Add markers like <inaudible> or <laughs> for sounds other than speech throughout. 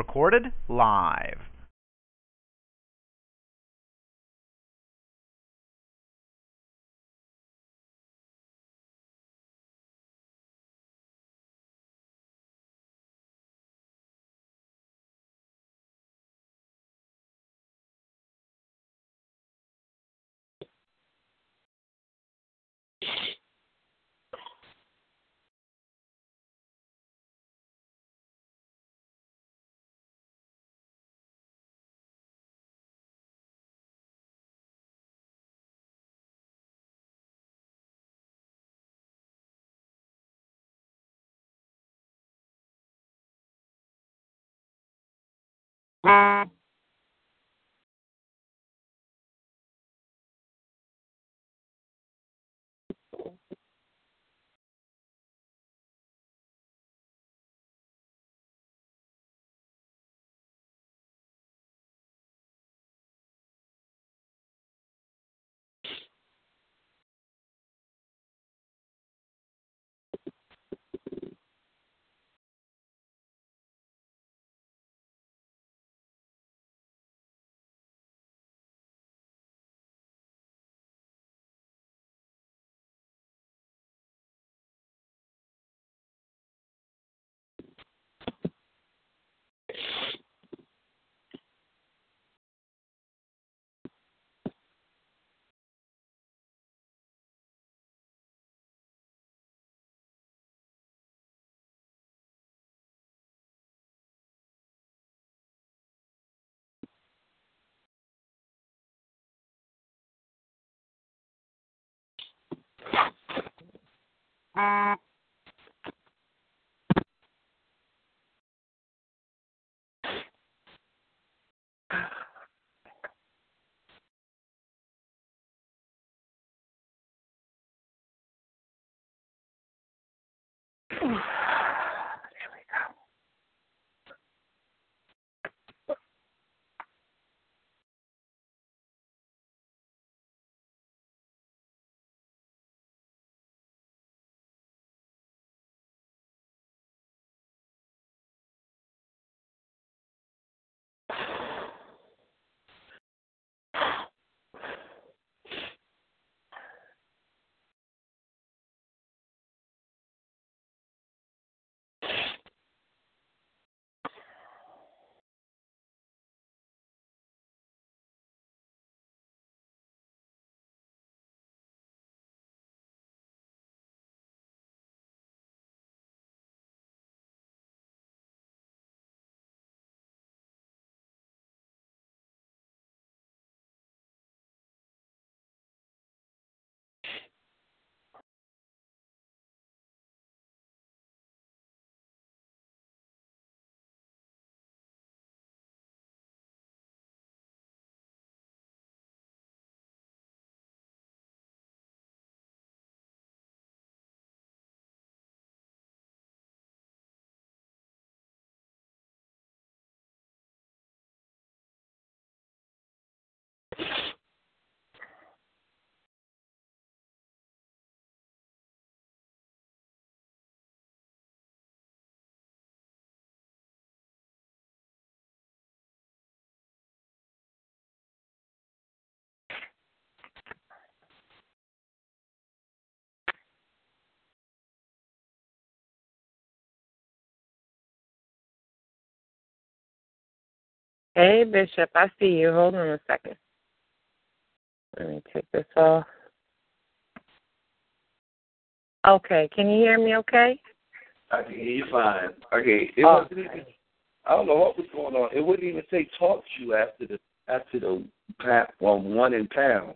Recorded live. Ah. Uh, Hey, Bishop, I see you. Hold on a second. Let me take this off. Okay, can you hear me okay? I can hear you fine. Okay. It Oh, wasn't even, I don't know what was going on. It wouldn't even say talk to you after the after the well, one in pound.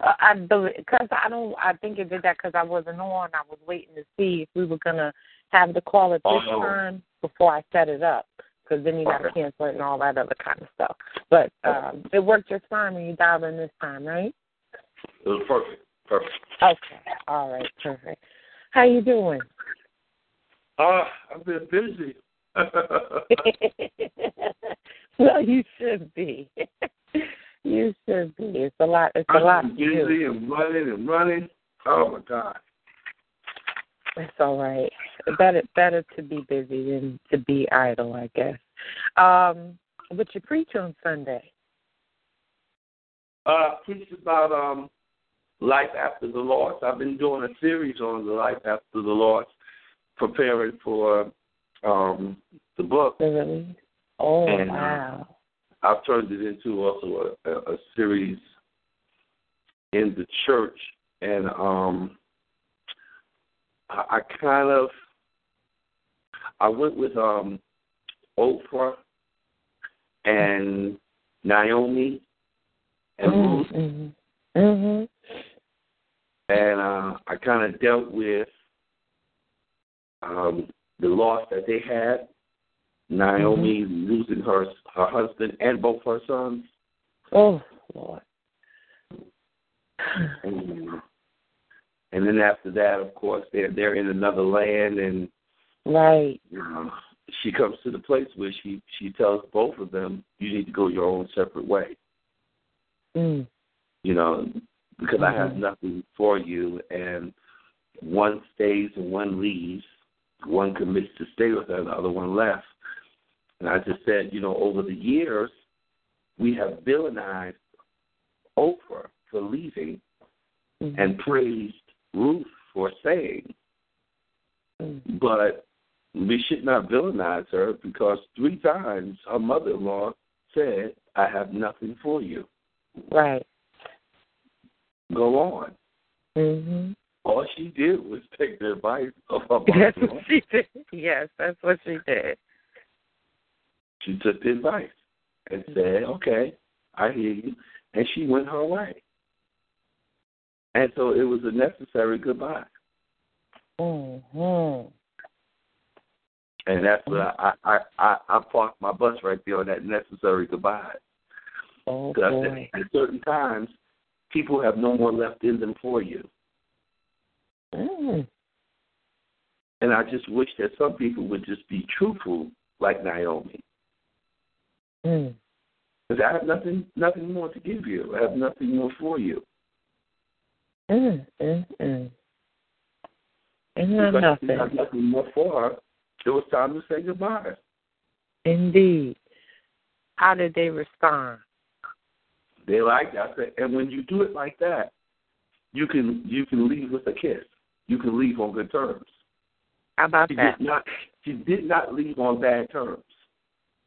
Uh, I because I don't. I think it did that because I wasn't on. I was waiting to see if we were gonna have the call at this Oh. time before I set it up. Because then you got to cancel it and all that other kind of stuff. But um, it worked just fine when you dialed in this time, right? It was perfect. Perfect. Okay. All right. Perfect. How you doing? Uh, I've been busy. <laughs> well, you should be. <laughs> you should be. It's a lot. It's a lot I've to been do. busy and running and running. Oh my God. It's all right. Better better to be busy than to be idle, I guess. Um, but you preach on Sunday. Uh, preached about um life after the loss. I've been doing a series on the life after the loss, preparing for um the book. Really? Oh And, uh, wow. I've turned it into also a, a, a series in the church, and um, I, I kind of I went with um, Orpah and Naomi and Ruth, Mm-hmm. Mhm. and uh, I kind of dealt with um, the loss that they had. Naomi losing her her husband and both her sons. Oh Lord. and, and then after that, of course, they're they're in another land, and Right. you know, she comes to the place where she she tells both of them, "You need to go your own separate way." Mm. You know, because I have Mhm. nothing for you, and one stays and one leaves. One commits to stay with her, the other one left. And I just said, you know, over the years, we have villainized Orpah for leaving Mhm. and praised Ruth for saying. Mm. But we should not villainize her because three times her mother in law said, I have nothing for you. Right. Go on. Mhm. All she did was take the advice of her <laughs> mother. she did. Yes, that's what she did. she took the advice and said, Okay, I hear you. And she went her way. And so it was a necessary goodbye. Mhm. And that's what I I, I, I parked my bus right there on that necessary goodbye. Oh Because boy. at certain times, people have no more left in them for you. Mm. And I just wish that some people would just be truthful like Naomi. Mm. Because I have nothing nothing more to give you. I have nothing more for you. Mm. Mm. Mm. Isn't that Because you nothing? nothing more for her. It was time to say goodbye. Indeed. How did they respond? They like that. I said, and when you do it like that, you can you can leave with a kiss. You can leave on good terms. How about She that? did not she did not leave on bad terms.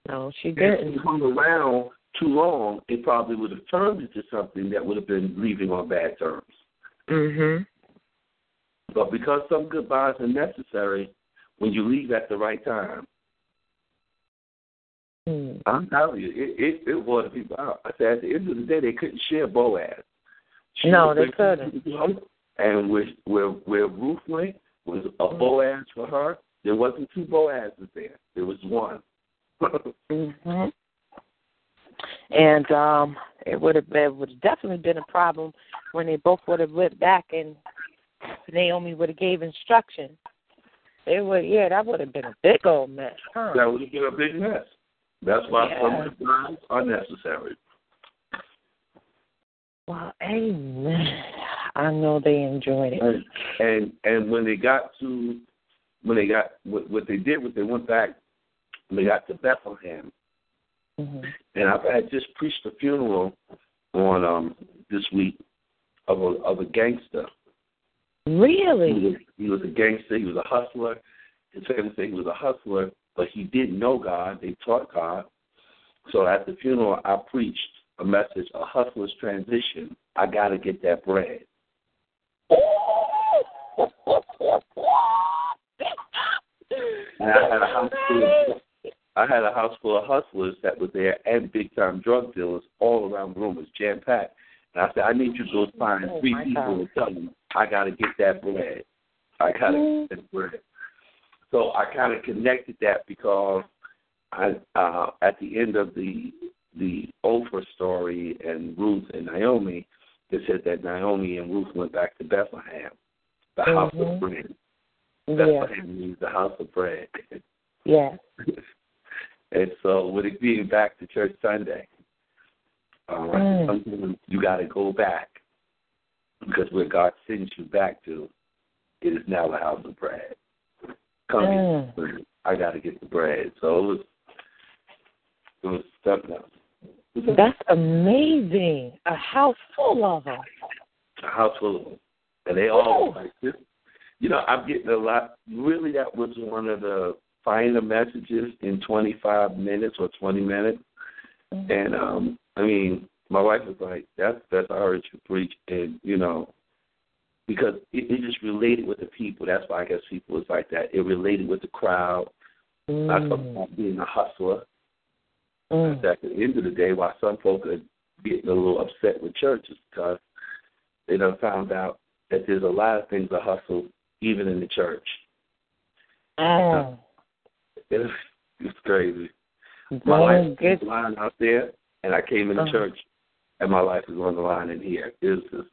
No, she didn't. she hung around too long, it probably would have turned into something that would have been leaving on bad terms. Mhm. But because some goodbyes are necessary, when you leave at the right time, Mm. I'm telling you, it it, it people out. I said at the end of the day, they couldn't share Boaz. She No, they couldn't. And where where where Ruth went was a Mm. Boaz for her. There wasn't two Boazes there. There was one. <laughs> Mhm. And um, it would have it would have definitely been a problem when they both would have went back and Naomi would have gave instruction. It would, yeah, that would have been a big old mess, huh? that would have been a big mess. That's why Yeah. some are necessary. Well, amen. I know they enjoyed it. And and and when they got to when they got what, what they did was they went back when they got to Bethlehem hmm and I've had just preached a funeral on um this week of a of a gangster. Really? He was, he was a gangster. He was a hustler. His family said he was a hustler, but he didn't know God. They taught God. So at the funeral, I preached a message: a hustler's transition. I got to get that bread. <laughs> And I had a house full of, I had a house full of hustlers that were there and big time drug dealers all around the room. It was jam packed. And I said, I need you to go find Oh, three people God. and tell them I got to get that bread. I got to Mm. get that bread. So I kind of connected that because I, uh, at the end of the the Orpah story and Ruth and Naomi, it said that Naomi and Ruth went back to Bethlehem, the house Mhm. of bread. Yeah. Bethlehem means the house of bread. Yes. <laughs> and so with it being back to church Sunday, um, Mm. sometimes you got to go back because where God sends you back to, it is now the house of bread. Come Mm. here, I got to get the bread. So it was, it was something else. That's amazing. A house full of them. a house full of them, and they all like this. You know, I'm getting a lot. Really, that was one of the finer messages in 25 minutes or 20 minutes. And um, I mean, my wife was like, "That's that's I heard you preach," and you know, because it, it just related with the people. That's why I guess people was like that. It related with the crowd. Not talking Mm. about being a hustler. Mm. At the end of the day, why some folk are getting a little upset with churches because they done found out that there's a lot of things to hustle even in the church. Mm. It's, it's crazy. My Don't life is get on the line out there, and I came in the Uh-huh. church, and my life is on the line in here. It's just,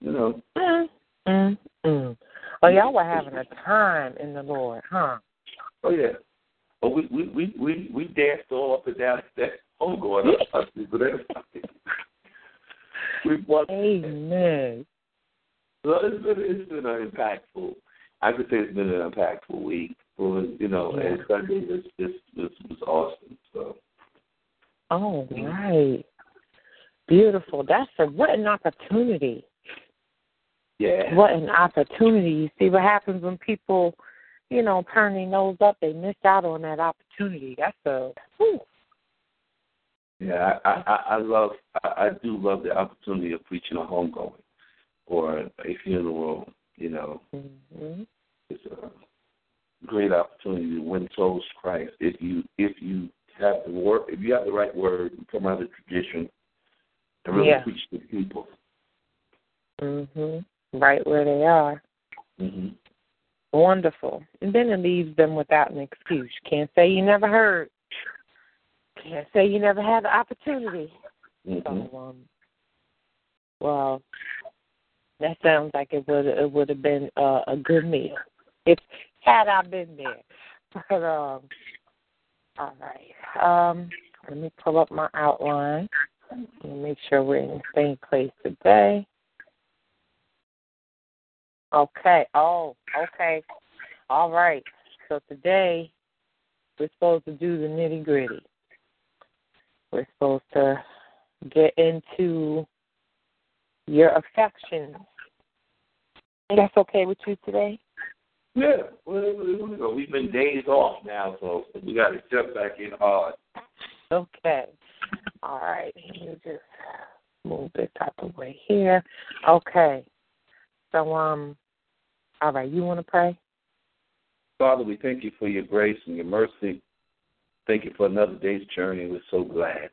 you know, Mm, mm, mm. Oh, y'all were having a time in the Lord, huh? oh yeah. But we we we we, we danced all up and down <laughs> that homegoing up but that's we walked <laughs> Amen. Well, it's been it's been an impactful. I could say it's been an impactful week. Well, you know, Yeah. and Sunday was just was, was awesome. So Oh, All right. Beautiful. That's a what an opportunity. yeah, What an opportunity. You see what happens when people, you know, turn their nose up, they miss out on that opportunity. That's a whew. yeah. I I, I love I, I do love the opportunity of preaching a homegoing or a funeral. You know, hmm it's a great opportunity to win souls to Christ if you if you have the word if you have the right word and come out of tradition and really Yeah. preach to people. Mhm. Right where they are. Mm-hmm. Wonderful. And then it leaves them without an excuse. Can't say you never heard. Can't say you never had the opportunity. Mm-hmm. So, um, well, that sounds like it would it would have been uh, a good meal if had I been there. <laughs> But um, all right. Um, let me pull up my outline and make sure we're in the same place today. Okay. Oh, okay. All right. So today we're supposed to do the nitty gritty. We're supposed to get into your affections. That's okay with you today? Yeah, well, we've been days off now, so we got to jump back in hard. Okay. All right. Let me just move this out the way here. Okay. So um all right, you wanna pray? Father, we thank you for your grace and your mercy. Thank you for another day's journey. We're so glad,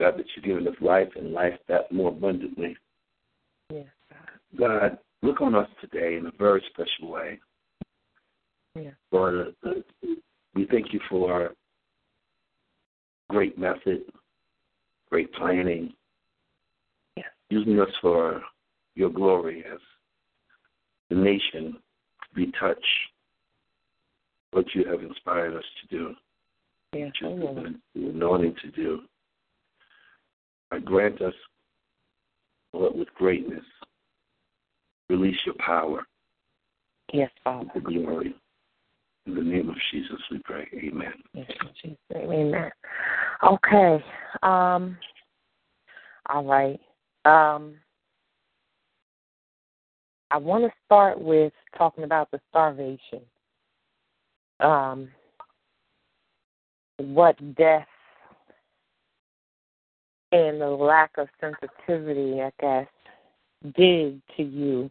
God, that you've given us life and life that more abundantly. Yes. God, look on us today in a very special way. Yes. Lord, uh, we thank you for great method, great planning, Yes. using us for your glory as the nation be touched what you have inspired us to do, Yes. what you have given the anointing to do. Uh, grant us, Lord, with greatness, release your power, Yes, Father. the glory. In the name of Jesus, we pray. Amen. Yes, Jesus' amen. Okay. Um all right. Um I want to start with talking about the starvation. Um what death and the lack of sensitivity, I guess, did to you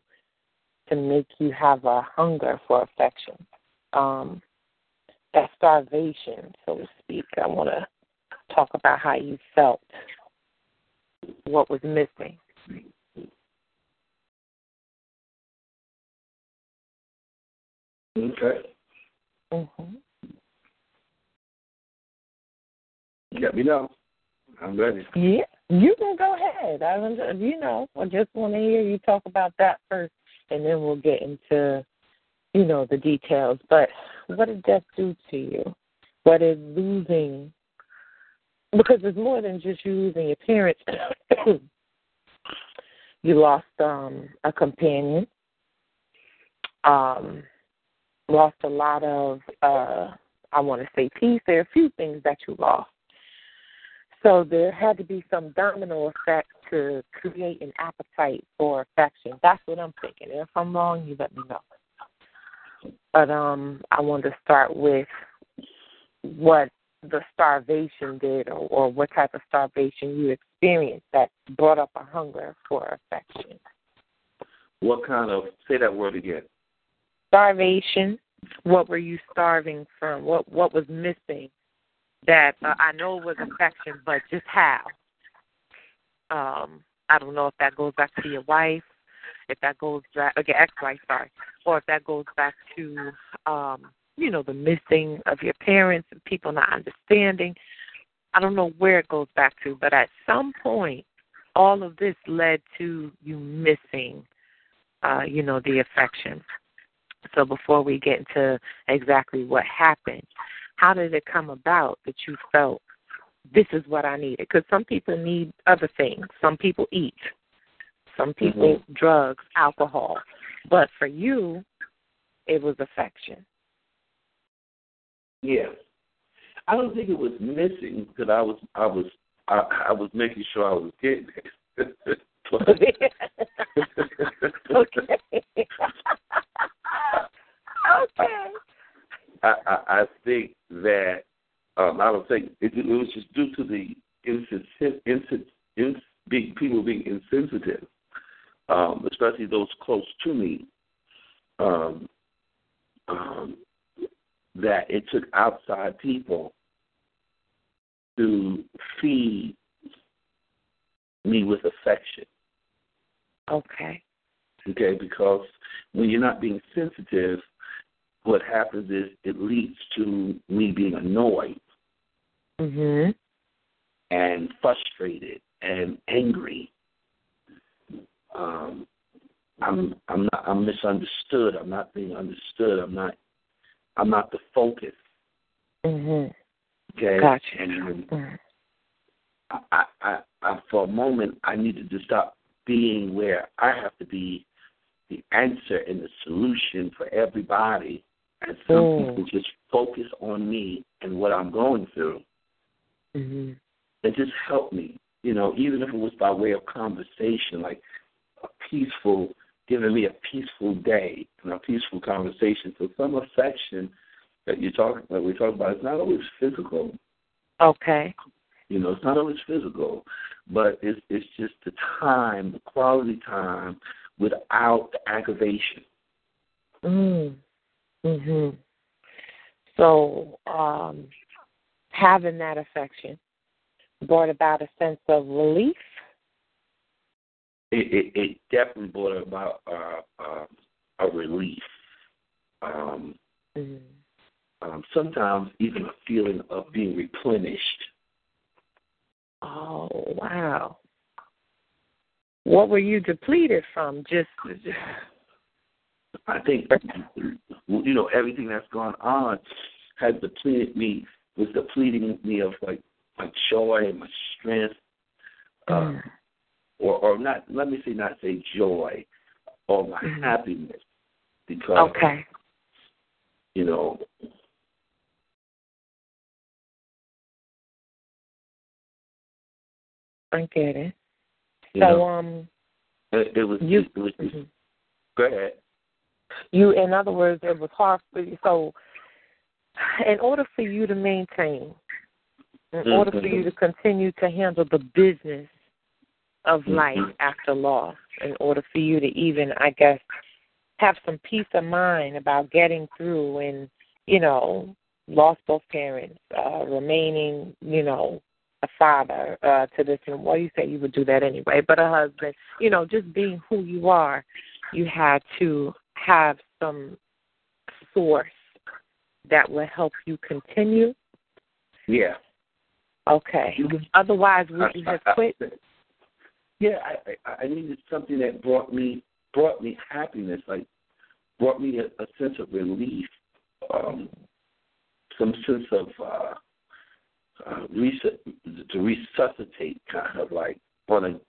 to make you have a hunger for affection. Um that starvation, so to speak. I want to talk about how you felt what was missing. Okay. Mm-hmm. Let me know. I'm ready. Yeah, you can go ahead. I you know, I just want to hear you talk about that first, and then we'll get into, you know, the details. But what did death do to you? What is losing? Because it's more than just you losing your parents. <coughs> you lost um a companion. Um, lost a lot of uh I want to say peace. There are a few things that you lost. So there had to be some domino effect to create an appetite for affection. That's what I'm thinking. If I'm wrong, you let me know. But um, I want to start with what the starvation did, or, or what type of starvation you experienced that brought up a hunger for affection. What kind of? Say that word again. Starvation. What were you starving from? What What was missing that uh, I know was affection, but just how? Um, I don't know if that goes back to your wife, if that goes back, okay, ex-wife, sorry, or if that goes back to, um, you know, the missing of your parents and people not understanding. I don't know where it goes back to, but at some point, all of this led to you missing, uh, you know, the affection. So before we get into exactly what happened, how did it come about that you felt this is what I needed? Because some people need other things. Some people eat. Some people Mm-hmm. drugs, alcohol. But for you, it was affection. Yeah. I don't think it was missing because I was I was I, I was making sure I was getting it. <laughs> Okay. <laughs> okay. I, I, I think that um, I don't think it, it was just due to the insensit, insen, ins, being, people being insensitive, um, especially those close to me. Um, um, that it took outside people to feed me with affection. Okay. Okay, because when you're not being sensitive, what happens is it leads to me being annoyed Mhm. and frustrated and angry. Um, I'm I'm not I'm misunderstood. I'm not being understood. I'm not I'm not the focus. Mhm. Okay, Gotcha. and Mhm. I, I, I, I for a moment I needed to stop being where I have to be the answer and the solution for everybody, and some Mm. people just focus on me and what I'm going through. Mhm. and just help me. You know, even if it was by way of conversation, like a peaceful, giving me a peaceful day and a peaceful conversation. So some affection that you talk that we talk about is not always physical. Okay. You know, it's not always physical, but it's it's just the time, the quality time without the aggravation. Mm. Mhm. So, um, having that affection brought about a sense of relief. It it, it definitely brought about uh, uh, a relief. Um, Mm. um, sometimes even a feeling of being replenished. Oh wow! What were you depleted from? Just, I think you know everything that's gone on has depleted me was depleting me of like my joy and my strength, uh, Mm. or or not. Let me say not say joy, or my Mhm. happiness, because okay. you know I get it. you So, know um, it, it was you, it was mhm. go ahead. you, in other words, it was hard for you. So, <sighs> in order for you to maintain, in order for you to continue to handle the business of Mhm. life after loss, in order for you to even, I guess, have some peace of mind about getting through and, you know, lost both parents, uh, remaining, you know, a father uh, to this, and well, you say you would do that anyway, but a husband, you know, just being who you are, you had to have some source that will help you continue. Yeah. Okay. Otherwise, would you have quit? Yeah, I, I, needed something that brought me brought me happiness, like brought me a, a sense of relief, um, some sense of uh, uh, reset, to resuscitate, kind of like on a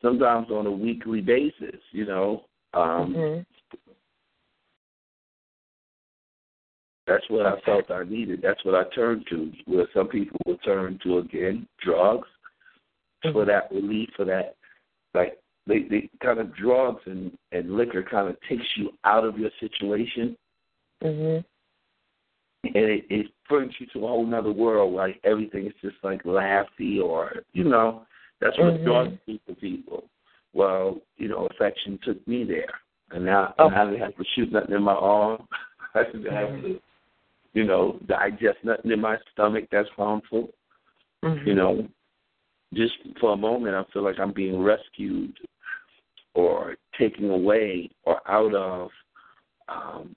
sometimes on a weekly basis, you know. Um, Mhm. That's what I felt I needed. That's what I turned to. Where some people will turn to again drugs for that relief, for that like they they kind of drugs and and liquor kind of takes you out of your situation Mhm. and it, it brings you to a whole nother world. Like everything is just like laughy or you know that's what Mhm. drugs do for people. Well, you know, affection took me there, and now Oh. and I didn't have to shoot nothing in my arm. <laughs> I didn't have to, you know, digest nothing in my stomach that's harmful. Mhm. You know, just for a moment, I feel like I'm being rescued or taken away or out of um,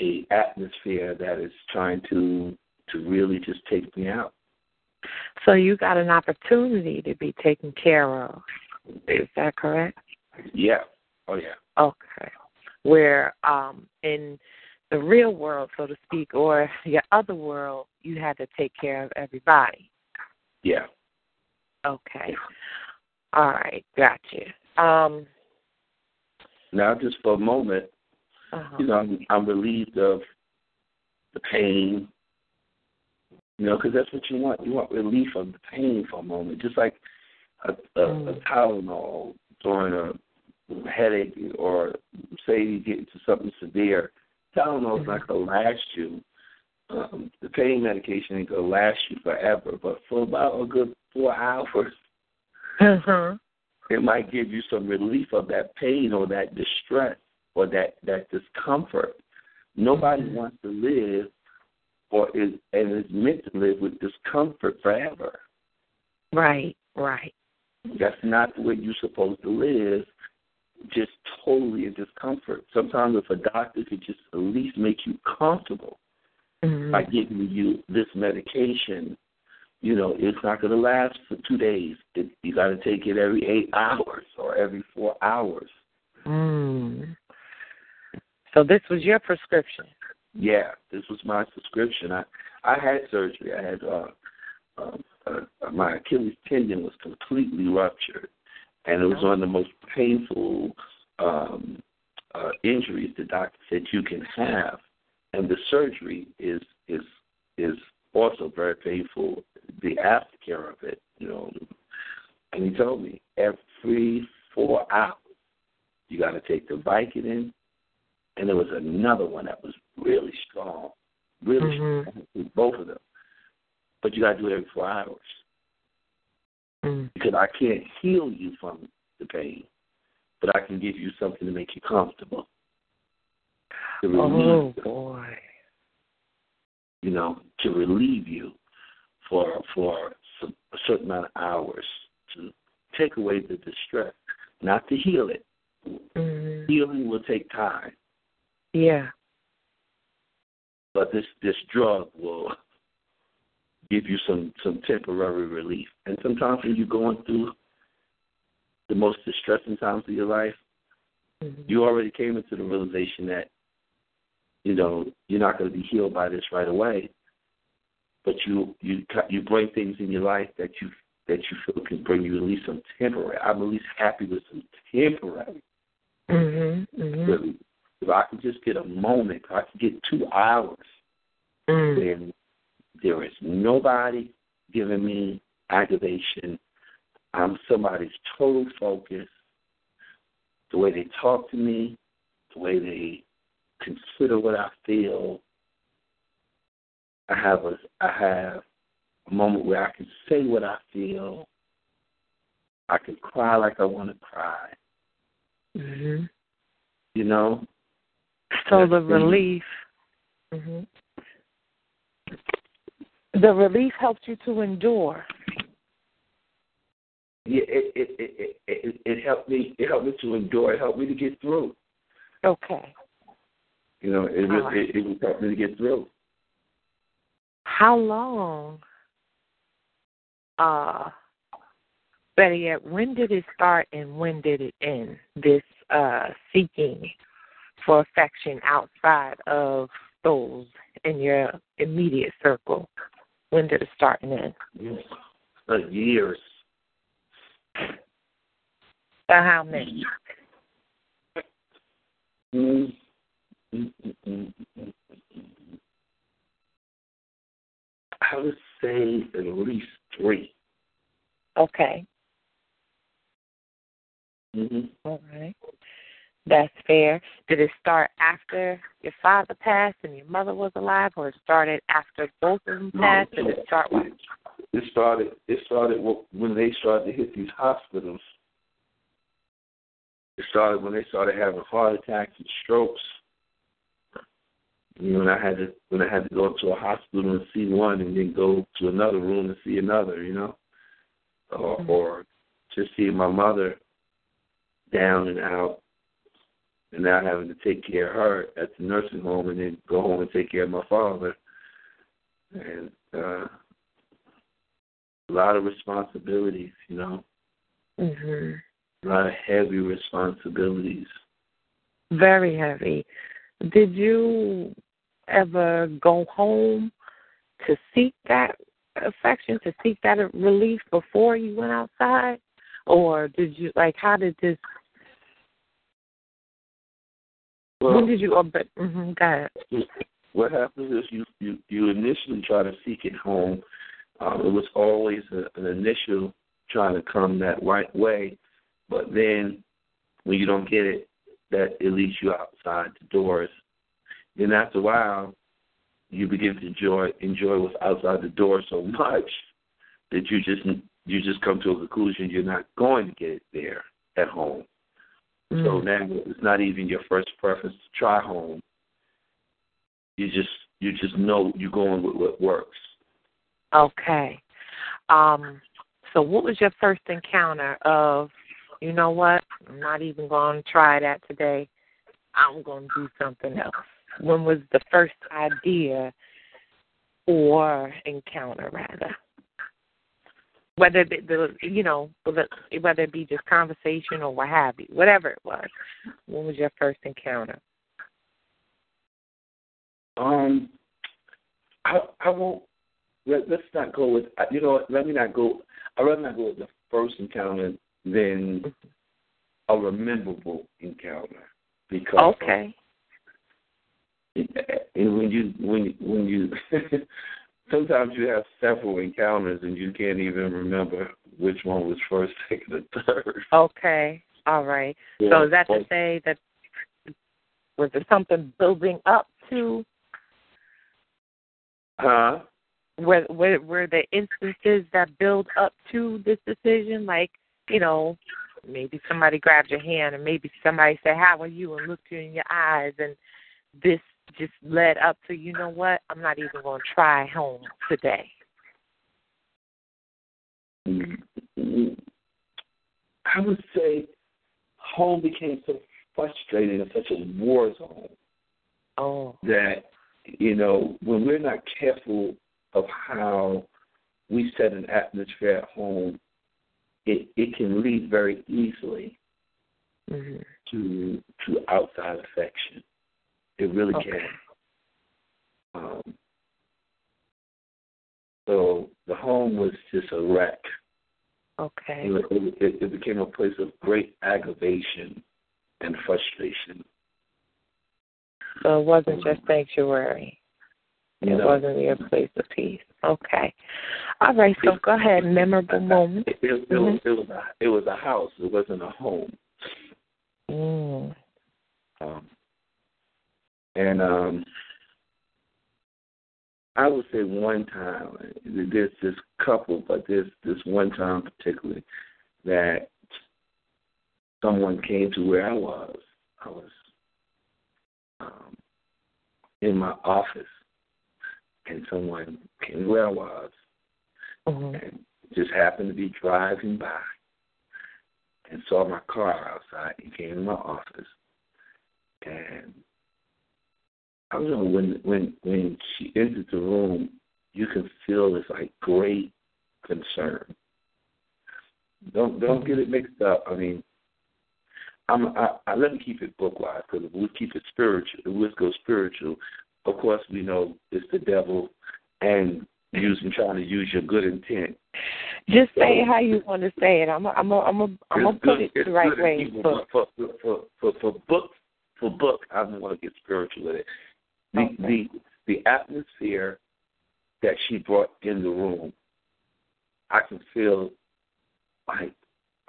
a atmosphere that is trying to to really just take me out. So you got an opportunity to be taken care of. Is that correct? Yeah. Oh yeah. Okay. Where um in the real world, so to speak, or your other world, you had to take care of everybody. Yeah. Okay. All right, gotcha. Um Now, just for a moment, uh-huh. you know, I'm, I'm relieved of the pain. You know, because that's what you want. You want relief of the pain for a moment, just like a, a, a Mm. Tylenol during a headache, or say you get into something severe. Tylenol is not know if not going to last you. Um, the pain medication ain't going to last you forever, but for about a good four hours, Uh-huh. it might give you some relief of that pain or that distress or that that discomfort. Nobody Mhm. wants to live or is and is meant to live with discomfort forever. Right, right. That's not the way you're supposed to live. Just totally in discomfort. Sometimes if a doctor could just at least make you comfortable Mhm. by giving you this medication, you know, it's not going to last for two days. It, you got to take it every eight <laughs> hours or every four hours. Mm. So this was your prescription. Yeah, this was my prescription. I I had surgery. I had uh, uh, uh, my Achilles tendon was completely ruptured, and it was one of the most painful um, uh, injuries the doctor said you can have, and the surgery is is is also very painful. The aftercare of it, you know, and he told me every four hours you got to take the Vicodin and there was another one that was really strong, really Mhm. strong, both of them. But you got to do it every four hours Mm. because I can't heal you from the pain, but I can give you something to make you comfortable. To relieve, Oh boy. you know, to relieve you for for some, a certain amount of hours to take away the distress, not to heal it. Mhm. Healing will take time, Yeah. but this this drug will give you some some temporary relief. And sometimes when you're going through the most distressing times of your life, Mhm. you already came into the realization that you know you're not going to be healed by this right away, but you you you bring things in your life that you that you feel can bring you at least some temporary. I'm at least happy with some temporary Mhm. Mhm. relief. If I can just get a moment, if I can get two hours, Mm. then there is nobody giving me aggravation. I'm somebody's total focus. The way they talk to me, the way they consider what I feel. I have a I have a moment where I can say what I feel. I can cry like I want to cry. Mhm. You know, So the- relief. Mhm. The relief helped you to endure. yeah, it it, it it it helped me. It helped me to endure. It helped me to get through. Okay. You know, it right. it, it, it helped me to get through. How long? Uh, better yet, when did it start and when did it end? This uh seeking for affection outside of those in your immediate circle. When did it start and end? Years. How many? I would say at least three. Okay. Mm-hmm. All right. That's fair. Did it start after your father passed and your mother was alive, or it started after both of them passed? Did it start when? It started. It started when they started to hit these hospitals. It started when they started having heart attacks and strokes. You know, when I had to when I had to go to a hospital and see one, and then go to another room and see another. You know, or, Mhm. or just seeing my mother down and out, and now having to take care of her at the nursing home, and then go home and take care of my father. And uh a lot of responsibilities, you know, Mhm. a lot of heavy responsibilities. Very heavy. Did you ever go home to seek that affection, to seek that relief before you went outside? Or did you, like, how did this, Well, when did you, but, mm-hmm, go ahead. what happens is you you you initially try to seek it home. Um, it was always a, an initial trying to come that right way, but then when you don't get it, that it leads you outside the doors. Then after a while, you begin to enjoy enjoy what's outside the door so much that you just you just come to a conclusion you're not going to get it there at home. So Mm. now it's not even your first preference to try home. You just you just know you're going with what works. Okay. Um, so what was your first encounter of, you know what, I'm not even going to try that today. I'm going to do something else. When was the first idea or encounter, rather? Whether it be the, you know, whether whether it be just conversation or what have you, whatever it was. When was your first encounter? Um, I I won't. Let, let's not go with. You know, let me not go. I'd rather not go with the first encounter than a rememberable encounter because Okay. <laughs> and when you when when you <laughs> sometimes you have several encounters and you can't even remember which one was first, <laughs> second, or third. Okay. All right. So is that to say that was there something building up to Huh? were were were there instances that build up to this decision? Like, you know, maybe somebody grabbed your hand and maybe somebody said, How are you? and looked you in your eyes and this just led up to, you know what, I'm not even gonna try home today. I would say home became so frustrating and such a war zone Oh. that you know when we're not careful of how we set an atmosphere at home, it it can lead very easily hmm to to outside affection. It really Okay. can. Um, so the home was just a wreck. Okay. It, it, it became a place of great aggravation and frustration. So it wasn't just sanctuary. It No. wasn't your place of peace. Okay. All right, so go ahead. Memorable <laughs> moment. It, it, it, was, it was a it was a house. It wasn't a home. Mm. Um, and um, I would say one time there's this couple, but there's this one time particularly that someone came to where I was. I was um, in my office, and someone came to where I was, hmm and just happened to be driving by, and saw my car outside and came to my office. And I don't know when when when she entered the room, you can feel this like great concern. Don't don't get it mixed up. I mean, I'm I, I let me keep it book wise because if we keep it spiritual, if we go spiritual, of course we know it's the devil and using trying to use your good intent. Just say it how you want to say it. I'm a, I'm a, I'm a, I'm gonna put it the right way. and evil, But but for for for for book for book, I don't want to get spiritual with it. The Okay. the the atmosphere that she brought in the room, I can feel like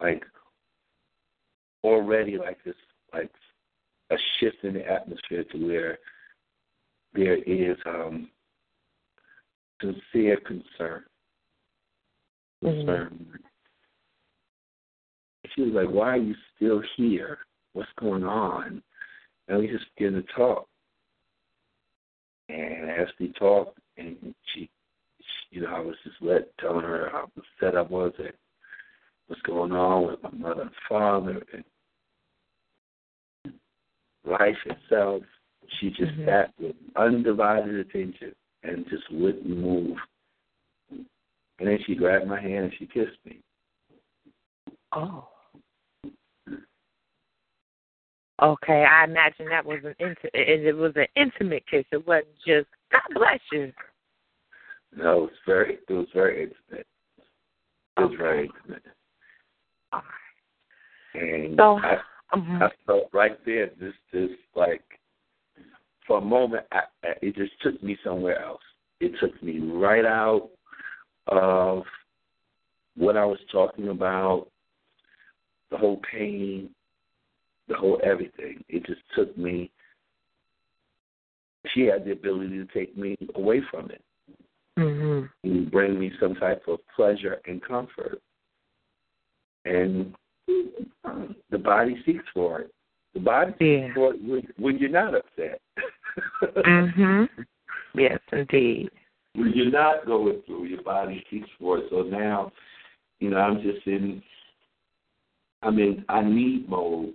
like already like this like a shift in the atmosphere to where there is um sincere concern. Mhm. Concern. She was like, Why are you still here? What's going on? And we just began to talk. And as we talked, and she, she you know, I was just let telling her how upset I was at what's going on with my mother and father and life itself. She just Mhm. sat with undivided attention and just wouldn't move. And then she grabbed my hand and she kissed me. oh, okay. I imagine that was an inti- it it was an intimate kiss. It wasn't just God bless you. No, it was very it was very intimate. It was Okay. very intimate. All And So, I, Mhm. I felt right there, just just like for a moment, I, I, it just took me somewhere else. It took me right out of what I was talking about, the whole pain, the whole everything. It just took me. She had the ability to take me away from it Mhm. and bring me some type of pleasure and comfort. And the body seeks for it. The body seeks Yeah. for it when, when you're not upset. Mhm. <laughs> Yes, indeed. when you're not going through, your body seeks for it. So now, you know, I'm just in, I'm in, I need mode.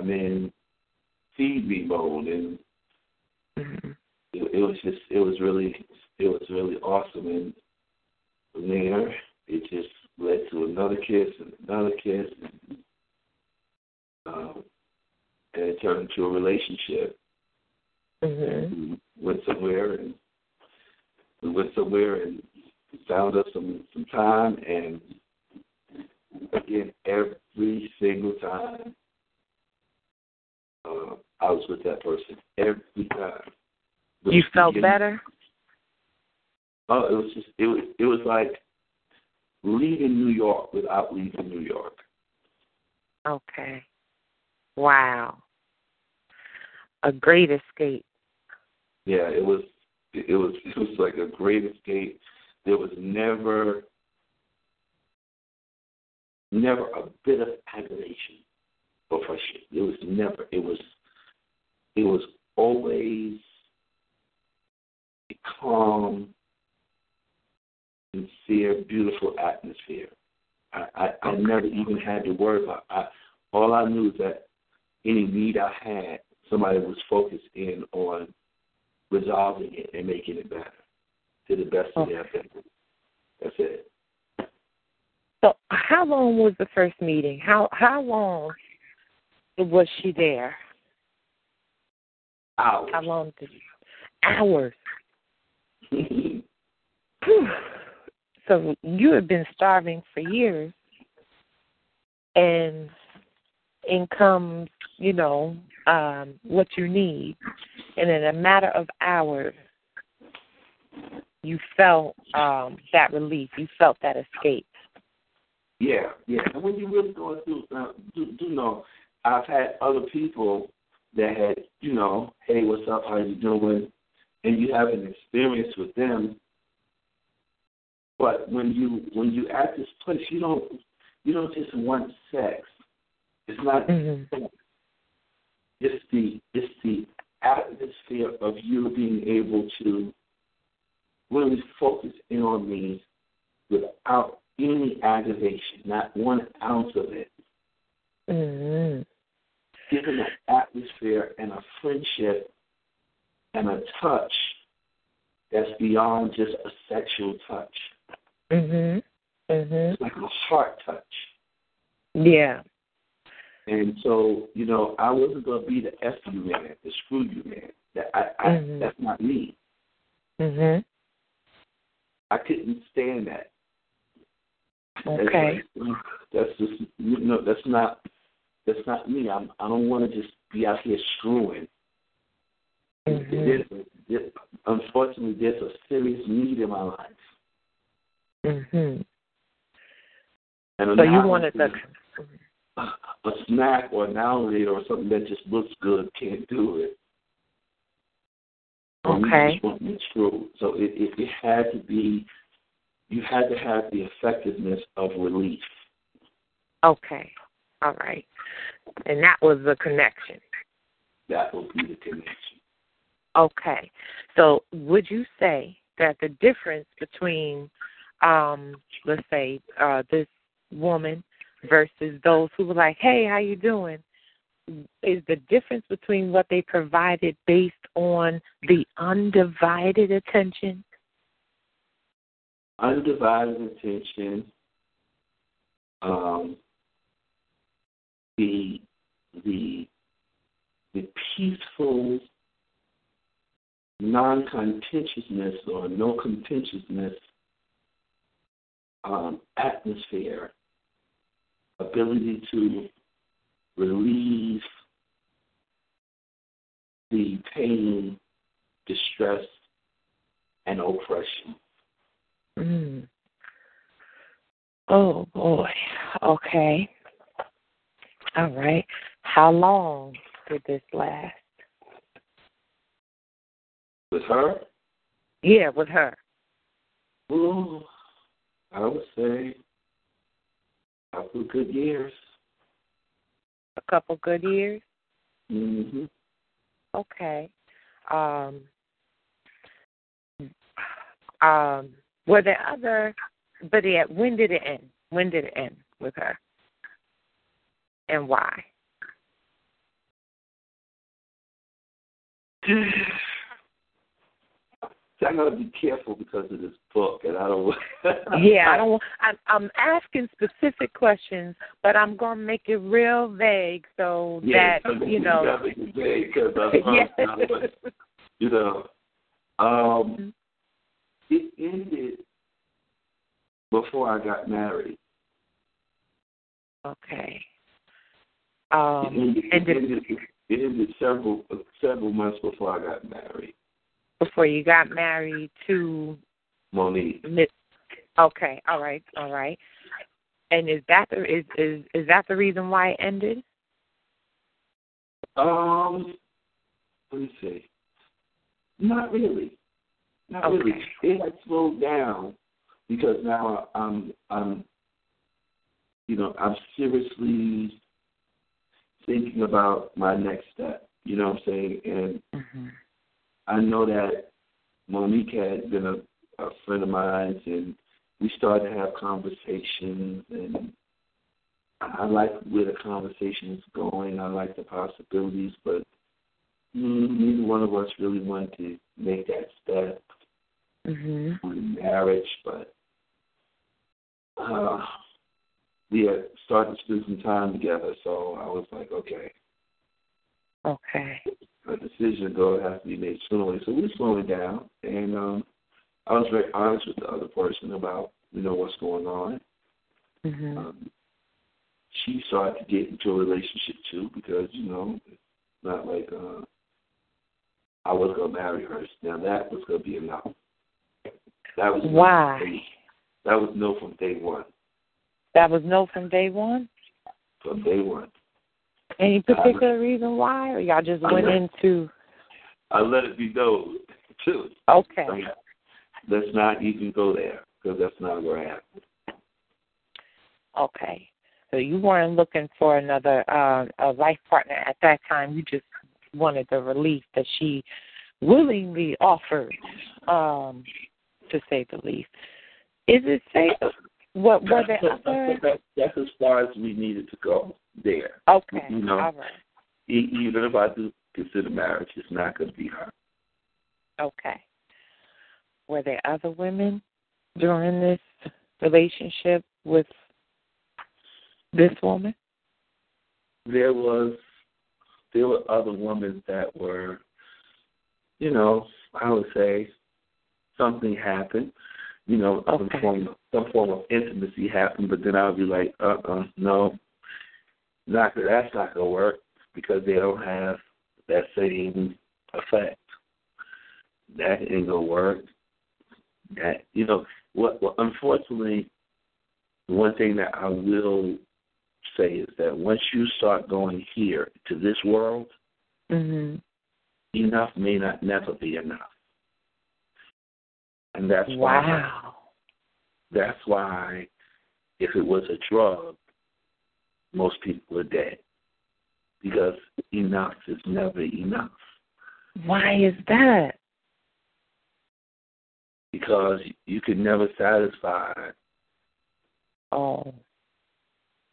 I'm in feed me mode, and Mhm. it, it was just, it was really, it was really awesome. And from there, it just led to another kiss and another kiss, and, um, and it turned into a relationship. Mhm. we went somewhere and we went somewhere and found us some some time and again every single time uh, I was with that person every time. The You felt beginning- better. Oh, it was just it was it was like leaving New York without leaving New York. Okay. Wow. A great escape. Yeah, it was it was it was like a great escape. There was never never a bit of aggravation frustration. It was never it was it was always a calm, sincere, beautiful atmosphere. I, I, I never even had to worry about I all I knew is that any need I had, somebody was focused in on resolving it and making it better to the best of their ability. That's it. So, how long was the first meeting? How how long was she there? Hours. How long did hours? Whew. <laughs> So you have been starving for years, and in comes, you know, um, what you need, and in a matter of hours, you felt um, that relief. You felt that escape. yeah, yeah. And when you're really going through, uh, do, do know, I've had other people that had, you know, hey, what's up? How you doing? And you have an experience with them. But when you when you at this place, you don't you don't just want sex. It's not Mm-hmm. it's the it's the atmosphere of you being able to really focus in on me without any aggravation, not one ounce of it. Mhm. Given an atmosphere and a friendship and a touch that's beyond just a sexual touch. Mhm. Mhm. It's like a heart touch. Yeah. And so, you know, I wasn't gonna be the F you man, the screw you man. That I, I Mhm. that's not me. Mhm. I couldn't stand that. Okay. That's, that's just you know, that's not that's not me. I'm I don't wanna just be out here screwing. Mhm. There's, there, unfortunately there's a serious need in my life. Mhm. And So you wanted the a snack or an outlet or something that just looks good can't do it. Okay. just want to screwed. So it, it, it had to be, you had to have the effectiveness of relief. Okay. All right. And that was the connection. That would be the connection. Okay. So would you say that the difference between um let's say uh this woman versus those who were like, "Hey, how you doing?" is the difference between what they provided based on the undivided attention? Undivided attention, um, the the the peaceful non-contentiousness or no contentiousness um, atmosphere, ability to relieve the pain, distress, and oppression. Mm. Oh boy. Okay. All right. How long did this last? With her, Yeah, with her. ooh, I would say a couple good years. A couple good years. hmm Okay. Um. Um. Were there other? But yeah, when did it end? When did it end with her? And why? <sighs> I gotta be careful because of this book, and I don't. <laughs> Yeah, I don't. want- I'm, I'm asking specific questions, but I'm gonna make it real vague so Yeah, that you know. make it vague 'cause I'm- yes. <laughs> I'm- you know, um, it ended before I got married. Okay. It Um, ended, and it did, ended, it ended several several months before I got married. before you got married to Monique. Miss. Okay. All right. All right. And is that the is is is that the reason why it ended? Um, let me see. Not really. Not really. It had slowed down because now I'm I'm you know, I'm seriously thinking about my next step. You know what I'm saying? And Mm-hmm. I know that Monique had been a, a friend of mine and we started to have conversations and I like where the conversation is going. I like the possibilities, but neither one of us really wanted to make that step Mhm. on marriage. But uh, we had started to spend some time together, so I was like, okay, Okay. a decision to go has to be made later. So we slowed it down, and um, I was very honest with the other person about you know what's going on. Mhm. Um, she started to get into a relationship too because you know it's not like uh, I was gonna marry her. Now that was gonna be a no. That was Why? That was no from day one. That was no from day one. From day one, Any particular reason why, or y'all just went into? I let it be known too. Okay. So, let's not even go there because that's not where I am. Okay. So you weren't looking for another uh, a life partner at that time. You just wanted the relief that she willingly offered, um, to say the least. Is it safe? What were there other? that's, that's as far as we needed to go there. Okay, you know. all right. Even if I do consider marriage, it's not going to be her. Okay. Were there other women during this relationship with this woman? There was, there were other women that were, you know, I would say something happened. You know, some form, some form of intimacy happened, but then I would be like, uh, uh no, not that's not gonna work because they don't have that same effect. That ain't gonna work. That you know, what, what unfortunately, one thing that I will say is that once you start going here to this world, Mhm. enough may not never be enough. And that's why Wow. that's why if it was a drug, most people are dead. Because enough is never enough. Why is that? Because you can never satisfy Oh.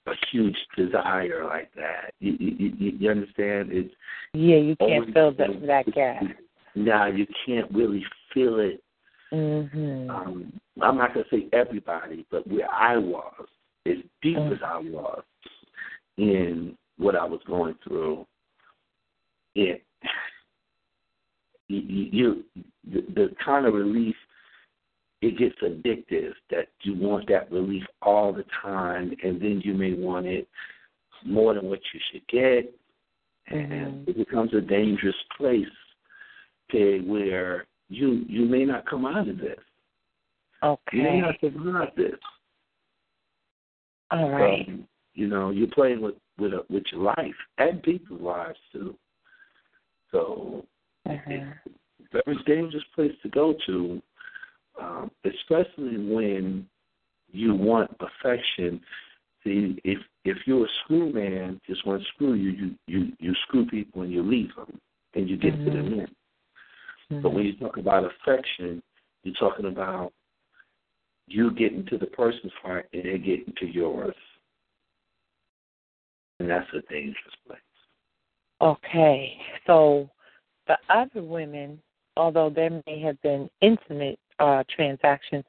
a huge desire like that. You, you, you, understand? It's Yeah, you can't fill that that gap. Now you can't really feel it Mhm. um, I'm not going to say everybody, but where I was, as deep Mm. as I was in what I was going through, it <sighs> you, you the, the kind of relief it gets addictive that you want that relief all the time, and then you may want it more than what you should get, and Mhm. it becomes a dangerous place to where you you may not come out of this. Okay. You may not survive this. All right. Um, you know, you're playing with with a, with your life and people's lives too. So Mhm. very dangerous place to go to, um, especially when you want affection. See, if if you're a screw man, just want to screw you, you you you screw people and you leave them, and you get to them in. But when you talk about affection, you're talking about you getting to the person's heart and they're getting to yours. And that's a dangerous place. Okay. So the other women, although there may have been intimate uh transactions,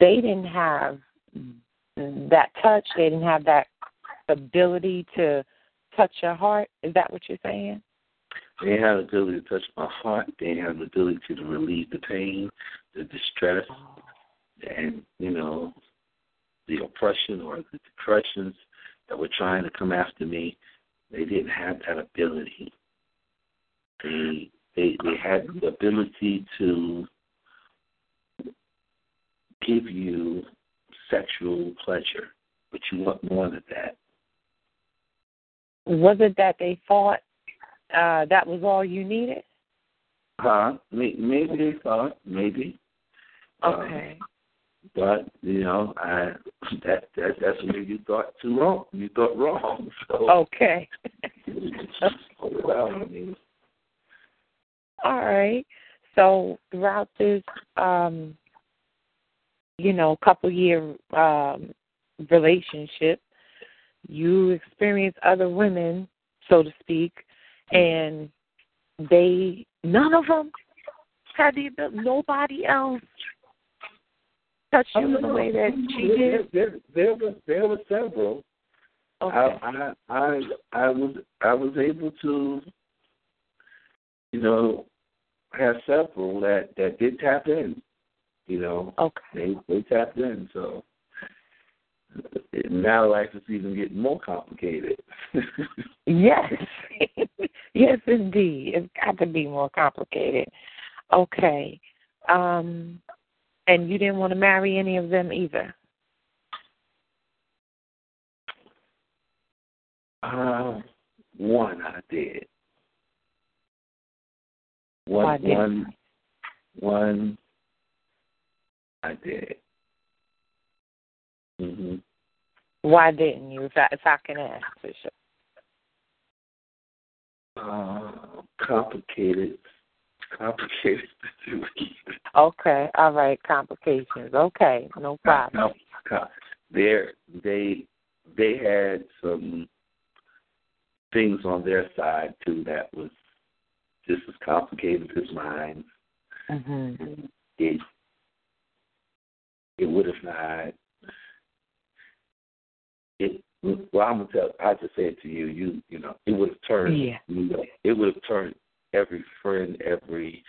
they didn't have that touch, they didn't have that ability to touch your heart. Is that what you're saying? They have the ability to touch my heart. They have the ability to relieve the pain, the distress, and, you know, the oppression or the depressions that were trying to come after me. They didn't have that ability. They they they had the ability to give you sexual pleasure, but you want more than that. Was it that they thought uh that was all you needed? Huh? May- Maybe they thought, maybe. Um, Okay. but you know, I that that that's where you thought too wrong. You thought wrong. <laughs> So Okay. well, I mean, All right. So throughout this, um, you know, couple year um, relationship, you experience other women, so to speak, and they none of them had the ability. Nobody else touched you don't in the way that she did. There, there were there were several. Okay. I, I I I was I was able to, you know, have several that that did tap in. You know, okay. they they tapped in. So now life is even getting more complicated. <laughs> Yes. <laughs> yes, indeed. It's got to be more complicated. Okay. Um and you didn't want to marry any of them either. Uh, one I did. One, Why didn't one, one I did. hmm Why didn't you? If I, if I can ask sure. Uh, complicated, complicated situation. <laughs> Okay. All right. Complications. Okay. No problem. Com- there they they had some things on their side too that was just as complicated as mine. Mhm. It it would have not it well I'm gonna tell I just say it to you, you you know, it would have turned Yeah. you know, it would have turned every friend, every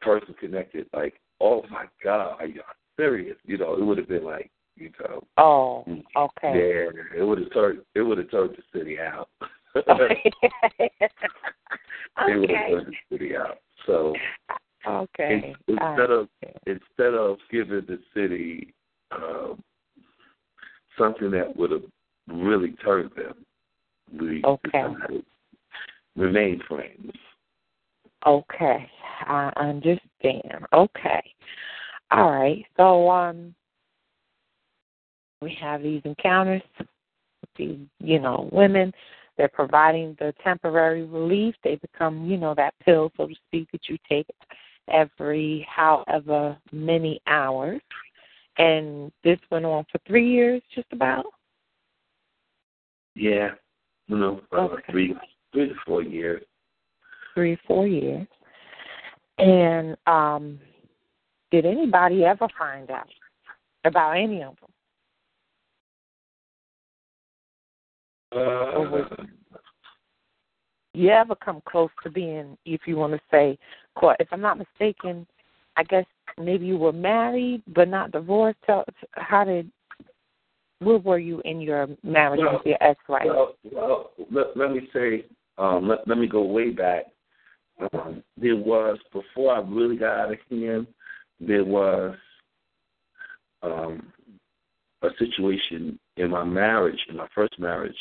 person connected like, Oh my God, are you serious? You know, it would have been like, you know, Oh, okay. yeah, it would have turned it would have turned the city out. <laughs> okay. It would have turned the city out. So Okay. in- instead of instead of giving the city um, something that would have really turned them, we Okay. <laughs> remain friends. Okay, I understand. Okay, all right. So, um, we have these encounters with these, you know, women. They're providing the temporary relief. They become, you know, that pill, so to speak, that you take every however many hours. And this went on for three years, just about. Yeah, you know, uh, Okay. three three to four years. three, four years. And um, did anybody ever find out about any of them? Uh, You ever come close to being, if you want to say, caught? If I'm not mistaken, I guess maybe you were married but not divorced. Tell, how did? Where were you in your marriage Well, with your ex-wife? Well, well let, let me say, um, let, let me go way back. Um, there was before I really got out of hand. There was um, a situation in my marriage, in my first marriage,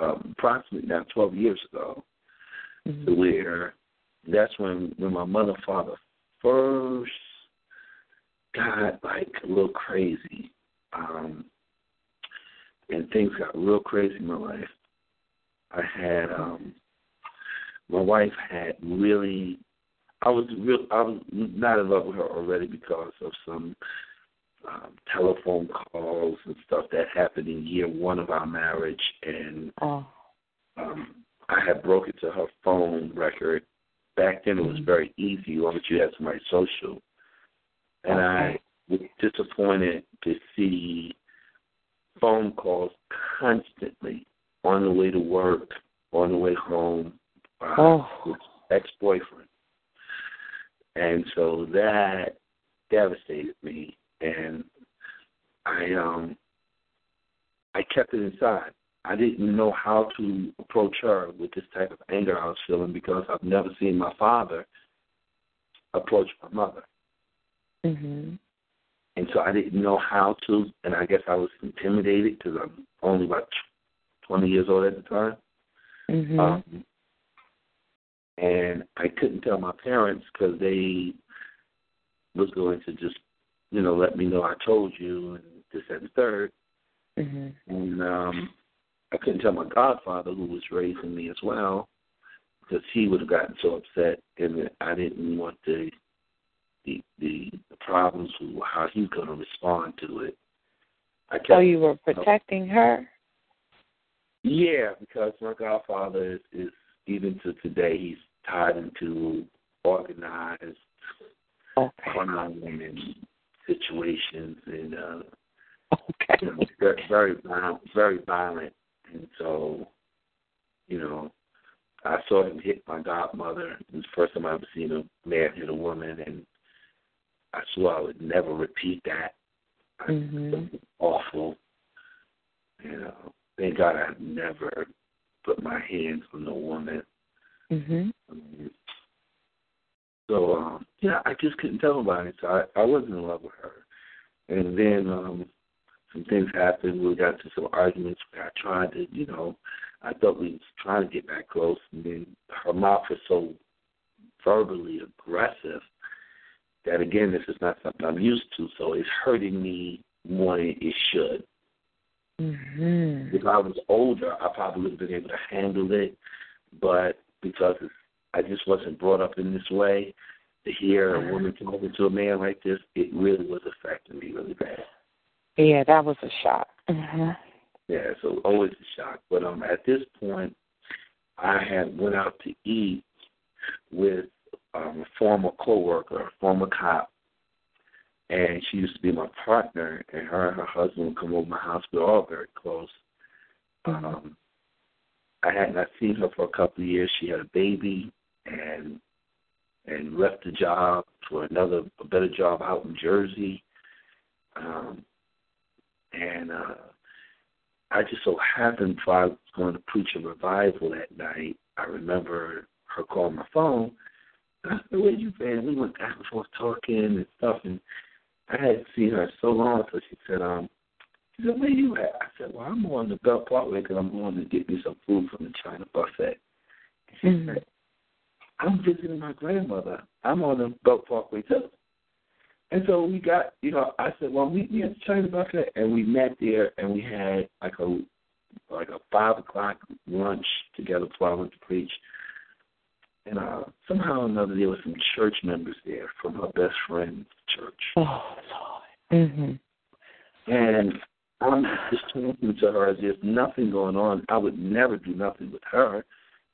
um, approximately now twelve years ago, Mhm. where that's when when my mother and father first got like a little crazy. Um, and things got real crazy in my life. I had um my wife had really I was real I was not in love with her already because of some um telephone calls and stuff that happened in year one of our marriage and Oh, um I had broke into her phone record. Back then it was very easy as long as you had somebody social. And I was disappointed to see phone calls constantly on the way to work, on the way home, uh, Oh. ex-boyfriend, and so that devastated me, and I um I kept it inside. I didn't know how to approach her with this type of anger I was feeling because I've never seen my father approach my mother. Mhm. And so I didn't know how to, and I guess I was intimidated because I'm only about 20 years old at the time. Mhm. Um, and I couldn't tell my parents because they was going to just, you know, let me know I told you and this and the third. mhm. And um, I couldn't tell my godfather who was raising me as well because he would have gotten so upset, and I didn't want the the the, the problems how he's going to respond to it. I kept, So you were protecting her? yeah, because my godfather is, is even to today he's tied into organized Okay. crime and situations and uh Okay. you know, very very violent, very violent, and so you know, I saw him hit my godmother. It was the first time I ever seen a man hit a woman, and I swore I would never repeat that. Mhm. Awful. You know, thank God I never put my hands on no woman. Mhm. Um, So um, yeah, I just couldn't tell nobody. So I, I wasn't in love with her. And then um, some things happened. We got into some arguments. Where I tried to, you know, I thought we was trying to get back close, and then her mouth was so verbally aggressive that again, this is not something I'm used to. So it's hurting me more than it should. Mhm. If I was older, I probably would have been able to handle it, but because I just wasn't brought up in this way, to hear a woman talking to a man like this, it really was affecting me really bad. Yeah, that was a shock. Mm-hmm. Yeah, so always a shock. But um, at this point, I had went out to eat with um, a former coworker, a former cop, and she used to be my partner. And her and her husband would come over my house. We were all very close. Um, I had not seen her for a couple of years. She had a baby and and left the job for another a better job out in Jersey. Um, and uh, I just so happened while I was going to preach a revival that night, I remember her calling my phone. I said, Where you been? We went back and forth talking and stuff and I hadn't seen her so long, so she said, um, she said, where you at? I said, well, I'm on the Belt Parkway because I'm going to get me some food from the China buffet. She Mhm. said, I'm visiting my grandmother. I'm on the Belt Parkway too. And so we got, you know, I said, well, meet me at the China buffet, and we met there, and we had like a like a five o'clock lunch together before I went to preach. And uh, somehow or another, there were some church members there from her best friend's church. Oh Lord. Mhm. And I'm just talking to her as if nothing going on. I would never do nothing with her,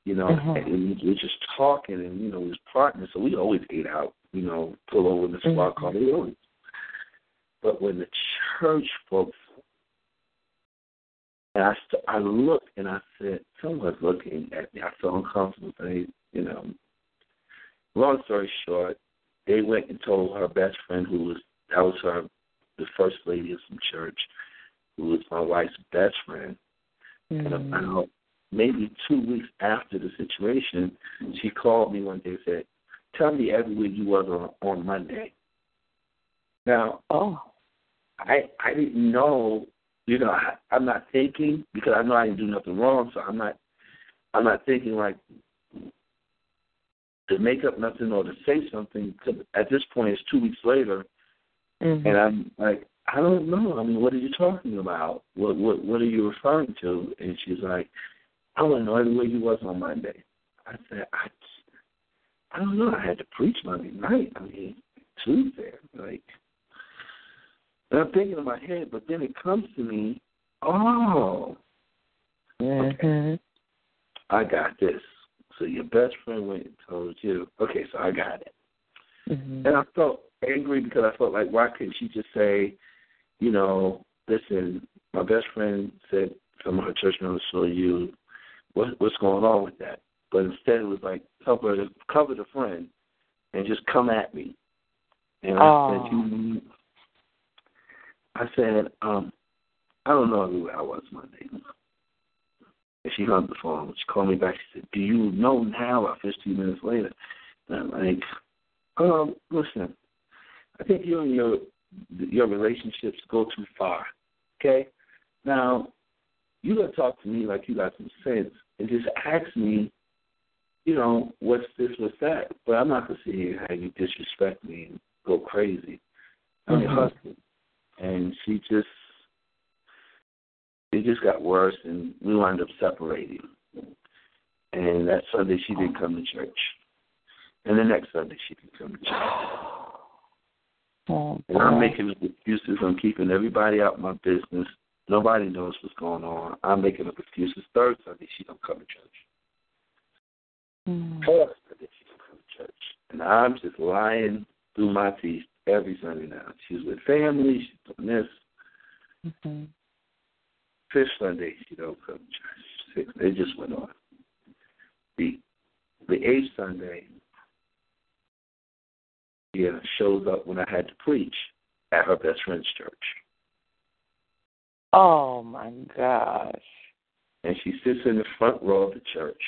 you know. Mhm. And we are just talking, and you know, we was partners, so we always ate out, you know, pull over in the squad car. We always. But when the church folks, and I, st- I looked and I said, someone's looking at me. I felt uncomfortable. They, you know. Long story short, they went and told her best friend, who was that was her, the first lady of some church, who was my wife's best friend. And Mhm. about maybe two weeks after the situation, she called me one day and said, "Tell me everywhere you was on on Monday." Now, Oh. I I didn't know, you know, I, I'm not thinking because I know I didn't do nothing wrong, so I'm not I'm not thinking like to make up nothing or to say something. Cause at this point, it's two weeks later, Mhm. and I'm like, I don't know. I mean, what are you talking about? What what what are you referring to? And she's like, I want to know everywhere you was on Monday. I said, I I don't know. I had to preach Monday night. I mean, Tuesday. Like, and I'm thinking in my head, but then it comes to me, oh, Mhm. I got this. So your best friend went and told you. Okay, so I got it. Mhm. And I felt angry because I felt like, why couldn't she just say, you know, listen, my best friend said some of her church members saw you. What, what's going on with that? But instead, it was like cover the cover the friend and just come at me. And I Oh. said, you, I said, um, I don't know who I was Monday. And she hung the phone. She called me back. She said, "Do you know now?" About 15 minutes later, and I'm like, um, listen, I think you and your your relationships go too far. Okay, now you gotta talk to me like you got some sense and just ask me, you know, what's this, what's that. But I'm not gonna and have you disrespect me and go crazy. I'm your Mhm. husband, and she just it just got worse, and we wound up separating. And that Sunday she didn't come to church, and the next Sunday she didn't come to church. <gasps> Oh, And I'm making excuses. I'm keeping everybody out of my business. Nobody knows what's going on. I'm making up excuses. Third Sunday, she don't come to church. Mhm. Fourth Sunday, she don't come to church. And I'm just lying through my teeth every Sunday now. She's with family. She's doing this. Mhm. Fifth Sunday, she don't come to church. Sixth, it just went on. The the eighth Sunday, yeah, shows up when I had to preach at her best friend's church. Oh my gosh. and she sits in the front row of the church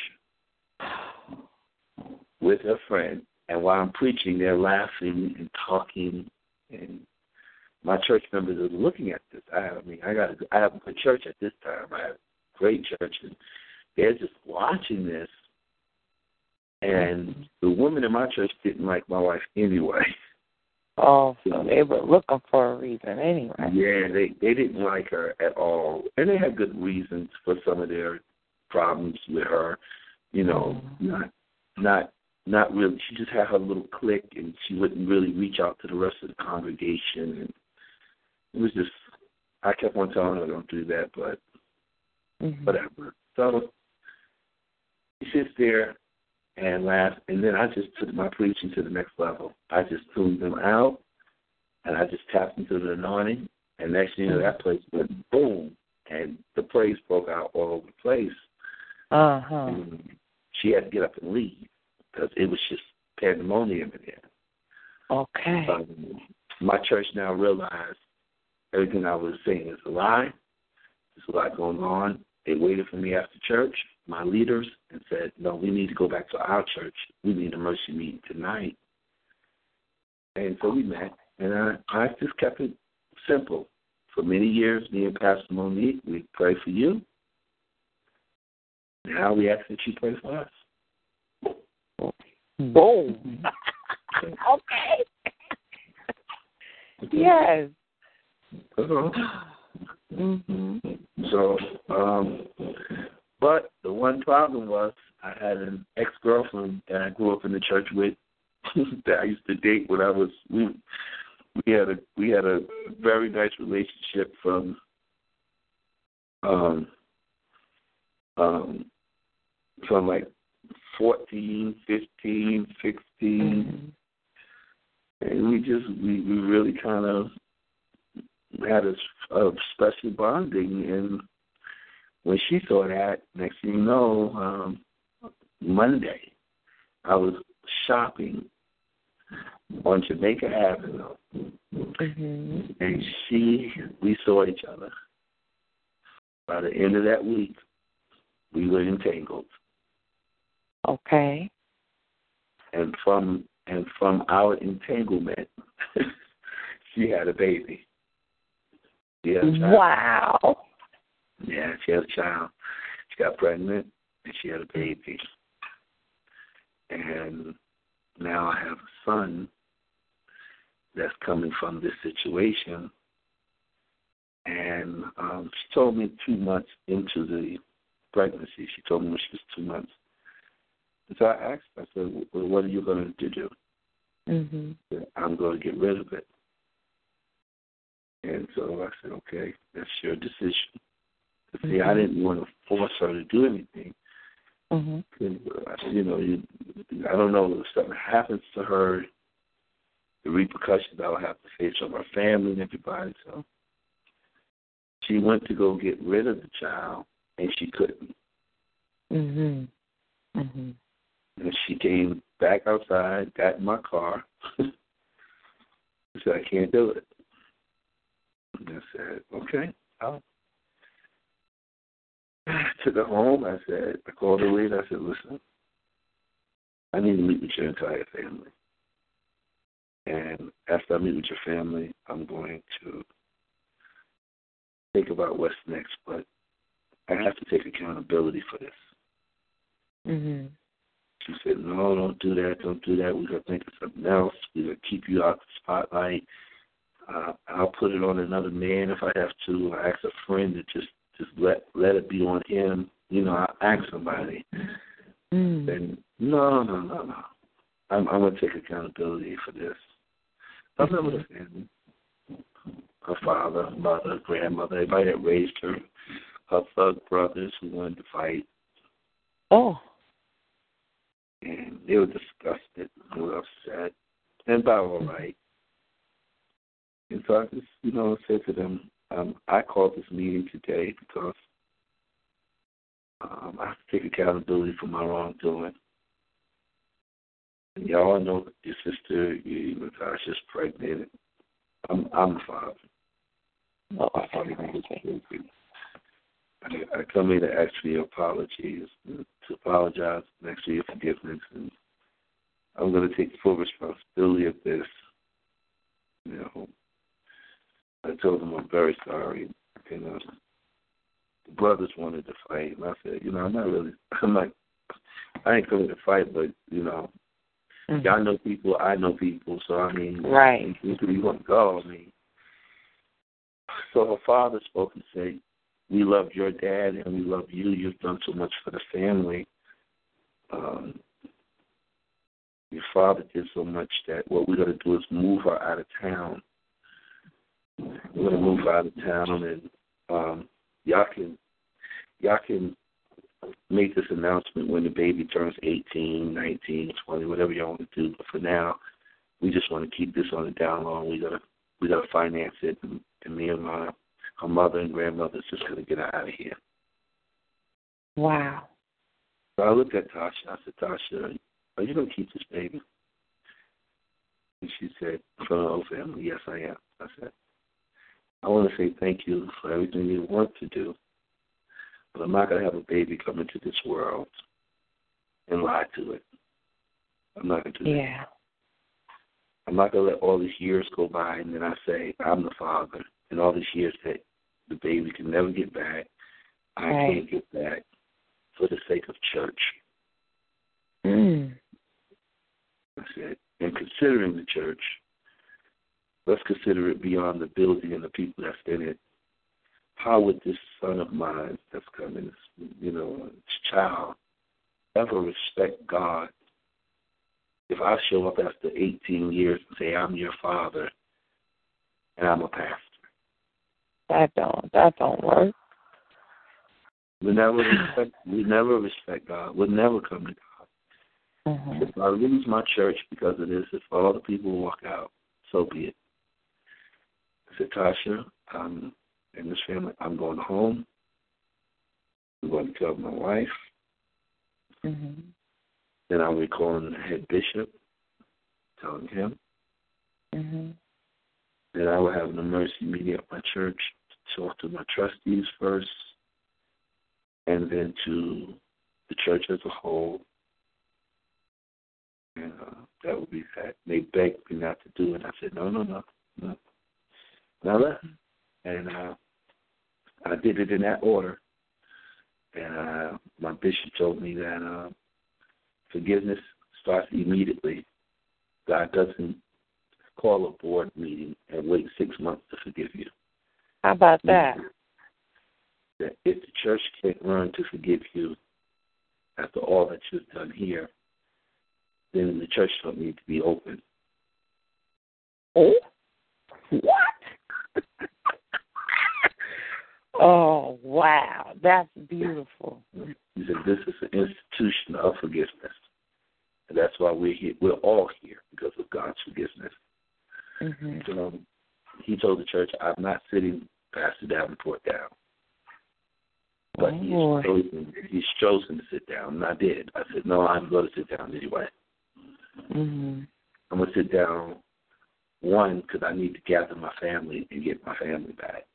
with her friend. And while I'm preaching, they're laughing and talking, and my church members are looking at this. I, I mean, I got, a, I have a good church at this time. I have a great church, and they're just watching this. And the women in my church didn't like my wife anyway. <laughs> Oh, so they were looking for a reason anyway. Yeah, they they didn't like her at all, and they had good reasons for some of their problems with her. You know, not not not really. She just had her little clique, and she wouldn't really reach out to the rest of the congregation. And it was just I kept on telling her don't do that, but Mhm. whatever. So he sits there and laughs, and then I just took my preaching to the next level. I just tuned them out, and I just tapped into the anointing, and next thing you know, that place went boom, and the praise broke out all over the place. Uh huh. And she had to get up and leave because it was just pandemonium in there. Okay. Um, my church now realized everything I was saying is a lie. There's a lot going on. They waited for me after church, my leaders, and said, No, we need to go back to our church. We need a mercy meeting tonight. And so we met, and I, I just kept it simple. For many years, me and Pastor Monique, we pray for you. Now we ask that you pray for us. Hmm. Boom. <laughs> <laughs> okay. yes. Uh-huh. Mhm. So, um, but the one problem was I had an ex girlfriend that I grew up in the church with <laughs> that I used to date when I was we we had a we had a very nice relationship from um um from like fourteen, fifteen, sixteen, Mhm. and we just we, we really kind of had a, special bonding and when she saw that next thing you know um monday i was shopping on jamaica avenue Mhm. and she we saw each other by the end of that week we were entangled Okay. and from and from our entanglement <laughs> she had a baby she had a child. Wow. Yeah, she had a child. She got pregnant and she had a baby. And now I have a son that's coming from this situation. And um, she told me two months into the pregnancy, she told me when she was two months. And so I asked, I said, well, what are you going to do? Mhm. I'm going to get rid of it. And so I said, okay, that's your decision. See, I didn't want to force her to do anything. Mhm. I said, you know, you, I don't know if something happens to her, the repercussions I'll have to face from her family and everybody. So she went to go get rid of the child, and she couldn't. Mhm. Mhm. And she came back outside, got in my car. <laughs> she said, I can't do it. And I said, okay, I'll. Took her home. I said, I called the lead. I said, listen, I need to meet with your entire family. And after I meet with your family, I'm going to think about what's next. But I have to take accountability for this. Mhm. She said, No, don't do that, don't do that. We're gonna think of something else. We're gonna keep you out of the spotlight. Uh, I'll put it on another man if I have to. I ask a friend to just just let let it be on him. You know, I ask somebody. Mhm. And no, no, no, no. I'm I'm gonna take accountability for this. I met with her family. Her father, mother, grandmother, everybody that raised her, her thug brothers who wanted to fight. Oh. and they were disgusted, they were upset, and about all right. And so I just, you know, said to them, um, I called this meeting today because um, I have to take accountability for my wrongdoing. And y'all know that your sister, you know, Natasha's pregnant. I'm, I'm the father. Father. I, I come here to ask for your apologies, to apologize, and ask for your forgiveness, and I'm going to take full responsibility of this. You know, I told them I'm very sorry. You know, the brothers wanted to fight, and I said, you know, I'm not really, <laughs> I'm not, I ain't coming to fight, but you know, Mhm. y'all know people, I know people, so I mean, Right. you want to go? I mean, so her father spoke and said, "We love your dad and we love you. You've done so much for the family. Um, your father did so much that what we're going to do is move her out of town we're gonna move out of town, and um, y'all can y'all can make this announcement when the baby turns 18, 19, 20, whatever y'all want to do. But for now, we just want to keep this on the down low. We gotta we gotta finance it, and, and me and my her mother and grandmother's just gonna get her out of here. Wow. So I looked at Tasha. I said, Tasha, are you gonna keep this baby? And she said, for the whole family, yes, I am. I said, I want to say thank you for everything you want to do, but I'm not going to have a baby come into this world and lie to it. I'm not going to do that. Yeah. I'm not going to let all these years go by and then I say, I'm the father, and all these years that the baby can never get back, I Right. can't get back for the sake of church. Mm. I said, and considering the church, let's consider it beyond the building and the people that's in it. How would this son of mine that's coming, you know, this child, ever respect God if I show up after 18 years and say, I'm your father and I'm a pastor? That don't that don't work. We never respect, we never respect God. We'll never come to God. hmm If I lose my church because of this, if all the people walk out, so be it. Said, Tasha, um, and this family, I'm going home. I'm going to tell my wife. hmm Then I'll be calling the head bishop, telling him. hmm Then I will have an emergency meeting at my church to talk to my trustees first, and then to the church as a whole. And uh, that would be that. They begged me not to do it. I said, no, no, no, no. I. And uh, I did it in that order. And uh, my bishop told me that uh, forgiveness starts immediately. God doesn't call a board meeting and wait six months to forgive you. How about that? That if the church can't learn to forgive you after all that you've done here, then the church don't need to be open. Oh, what? <laughs> oh wow, that's beautiful. He said this is an institution of forgiveness. And that's why we're here. We're all here because of God's forgiveness. hmm So he told the church, I'm not sitting Pastor Davenport down. But Oh, he's boy. chosen he's chosen to sit down. And I did. I said, No, I'm gonna sit down anyway. hmm I'm gonna sit down one because I need to gather my family and get my family back.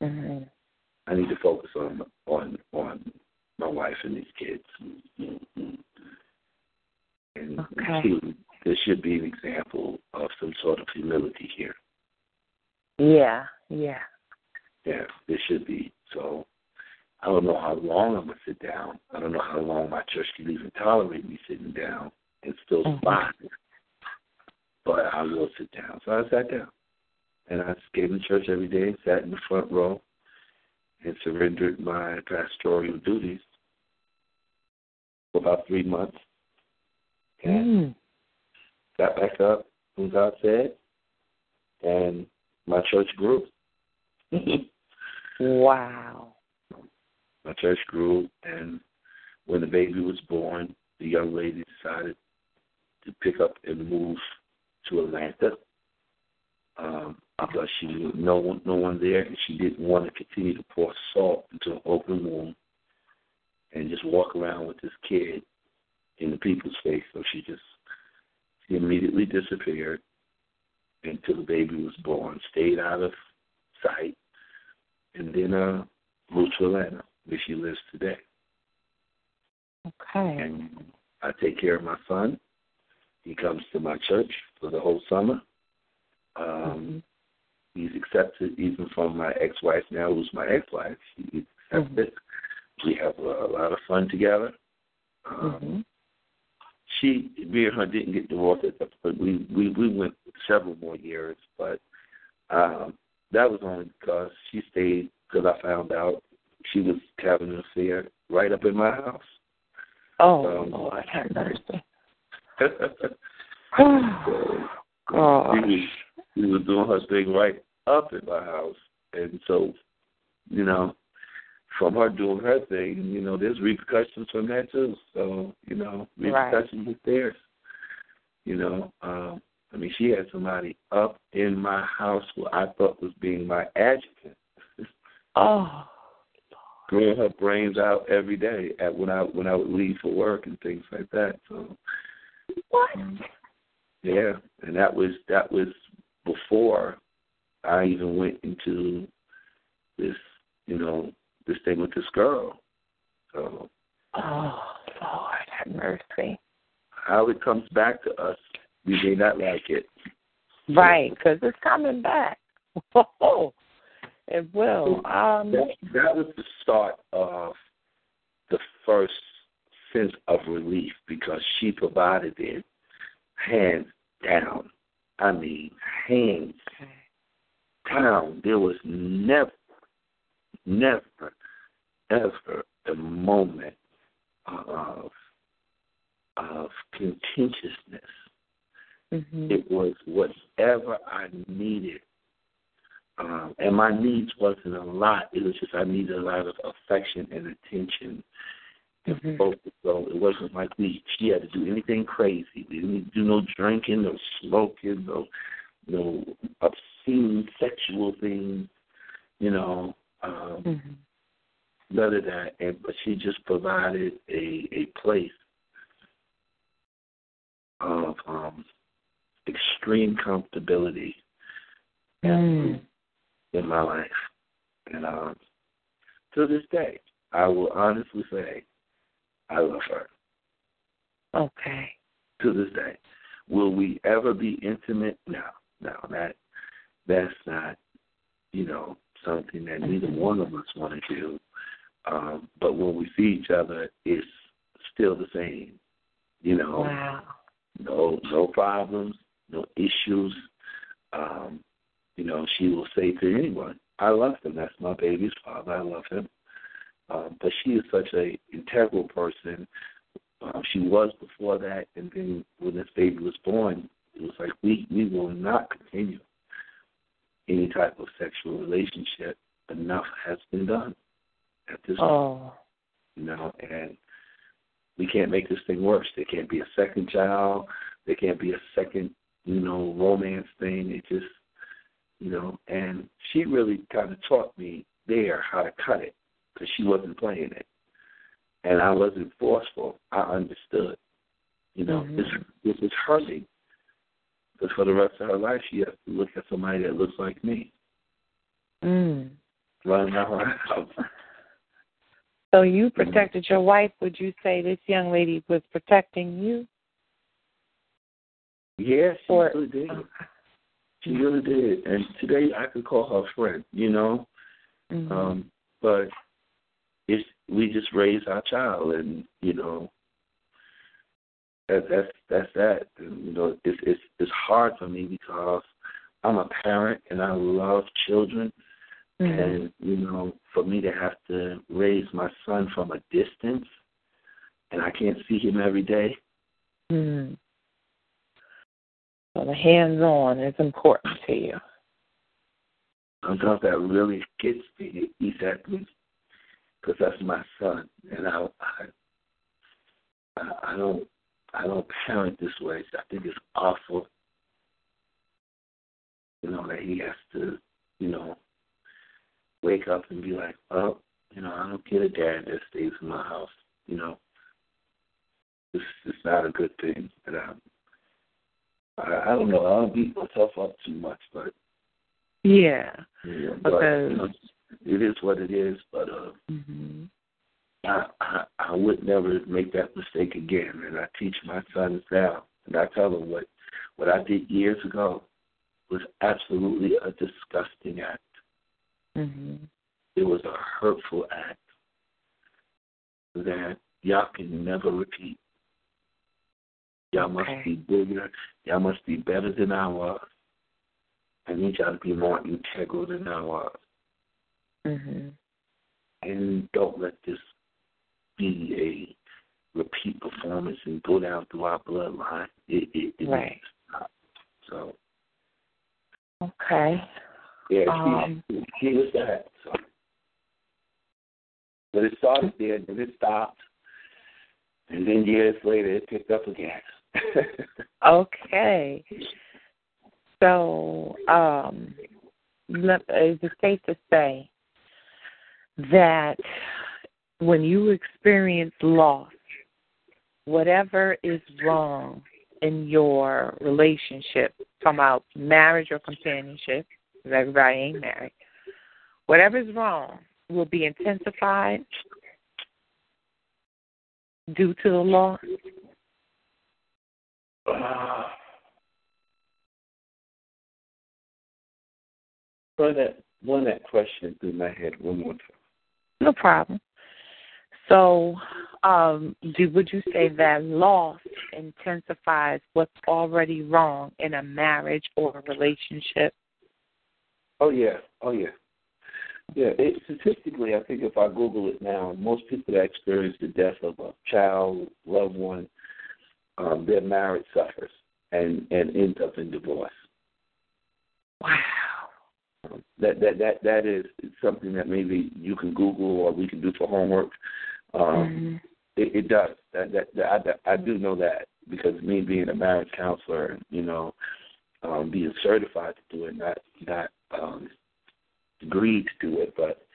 hmm I need to focus on on on my wife and these kids. And Okay. two, there should be an example of some sort of humility here. Yeah, yeah. Yeah, there should be. So I don't know how long I'm gonna sit down. I don't know how long my church can even tolerate me sitting down and still Mhm. spot. But I will sit down. So I sat down. And I came to church every day, sat in the front row, and surrendered my pastoral duties for about three months. And Mm. got back up when God said, and my church grew. <laughs> Wow. my church grew, and when the baby was born, the young lady decided to pick up and move to Atlanta um, because she knew no one, no one there, and she didn't want to continue to pour salt into an open wound and just walk around with this kid in the people's face. So she just she immediately disappeared until the baby was born, stayed out of sight, and then uh, moved to Atlanta, where she lives today. Okay. And I take care of my son. He comes to my church for the whole summer. Um, He's accepted even from my ex-wife now, who's my ex-wife. He's accepted. We have a, a lot of fun together. Um, hmm She, me and her didn't get divorced, at the- but we we we went several more years. But um, that was only because she stayed because I found out she was having an affair right up in my house. Oh Um, Lord, have mercy. <sighs> so, Oh, He was, he was doing her thing right up in my house, and so, you know, from her doing her thing, you know, there's repercussions from that too. So, you know, repercussions right. theirs. You know, um, I mean, she had somebody up in my house who I thought was being my adjutant. oh. <laughs> Throwing her brains out every day at when I when I would leave for work and things like that. So what? Um, yeah, and that was that was before I even went into this, you know, this thing with this girl. So. Oh Lord, have mercy. How it comes back to us, we may not like it. Right, because it's coming back. <laughs> Oh, it will. Um, that, that was the start of the first sense of relief because she provided it hands down. I mean, hands down. There was never, never, ever a moment of of contentiousness. Mm-hmm. It was whatever I needed. Um, and my needs wasn't a lot. It was just I needed a lot of affection and attention mm-hmm. focus. So it wasn't like we she had to do anything crazy. We didn't do no drinking, no smoking, no no obscene sexual things, you know. Um mm-hmm. none of that. And but she just provided a, a place of um extreme comfortability mm. in my life. And um to this day, I will honestly say I love her. Okay. To this day. Will we ever be intimate? No, no, that that's not, you know, something that neither Mm-hmm. one of us want to do. Um, but when we see each other, it's still the same. You know, Wow. no no problems, no issues. Um, you know, she will say to anyone, "I love him. That's my baby's father. I love him." Um, but she is such a integral person. Um, she was before that, and then when this baby was born, it was like we we will not continue any type of sexual relationship. Enough has been done at this point, Oh. you know, and we can't make this thing worse. There can't be a second child. There can't be a second, you know, romance thing. It just, you know, and she really kind of taught me there how to cut it because she wasn't playing it, and I wasn't forceful. I understood. You know, Mhm. this this is her thing. Because for the rest of her life, she has to look at somebody that looks like me Mm. running around house. <laughs> So you protected your wife. Would you say this young lady was protecting you? Yeah, she Or really did. She really did. And today I could call her a friend, you know. Mhm. Um, but it's we just raise our child, and you know, that, that's that's that. And, you know, it's it's it's hard for me because I'm a parent and I love children, Mhm. and you know, for me to have to raise my son from a distance, and I can't see him every day. Mhm. So the hands-on is important to you. Sometimes that really gets me exactly because that's my son, and I, I, I, I don't, I don't parent this way. I think it's awful, you know, that he has to, you know, wake up and be like, oh, you know, I don't get a dad that stays in my house, you know. It's, it's not a good thing, and I, um, I, I don't know. I don't beat myself up too much, but Yeah. yeah, but Because- you know, it is what it is. But uh, Mhm. I, I I would never make that mistake again, and I teach my sons now, and I tell them what what I did years ago was absolutely a disgusting act. Mhm. It was a hurtful act that y'all can never repeat. Y'all must be bigger. Y'all must be better than I was. I need y'all to be more integral than I was. Mhm. and don't let this be a repeat performance and go down through our bloodline. It, it, it Right. So Okay. Yeah, Um, she, she was that. So. But it started there, then it stopped, and then years later it picked up again. <laughs> Okay. So, um, let, is it safe to say that when you experience loss, whatever is wrong in your relationship, from out marriage or companionship, because everybody ain't married, whatever is wrong will be intensified due to the loss? Uh, run that run that question through my head one more time. No problem. So, um, do, would you say that loss intensifies what's already wrong in a marriage or a relationship? Oh yeah, oh yeah, yeah. It, statistically, I think if I Google it now, most people that experience the death of a child, loved one, um, their marriage suffers and and ends up in divorce. Wow. That that that that is something that maybe you can Google or we can do for homework. Um, Mhm. it, it does. That, that, that I, I do know that because me being a marriage counselor, you know, um, being certified to do it, not not um, agreed to do it, but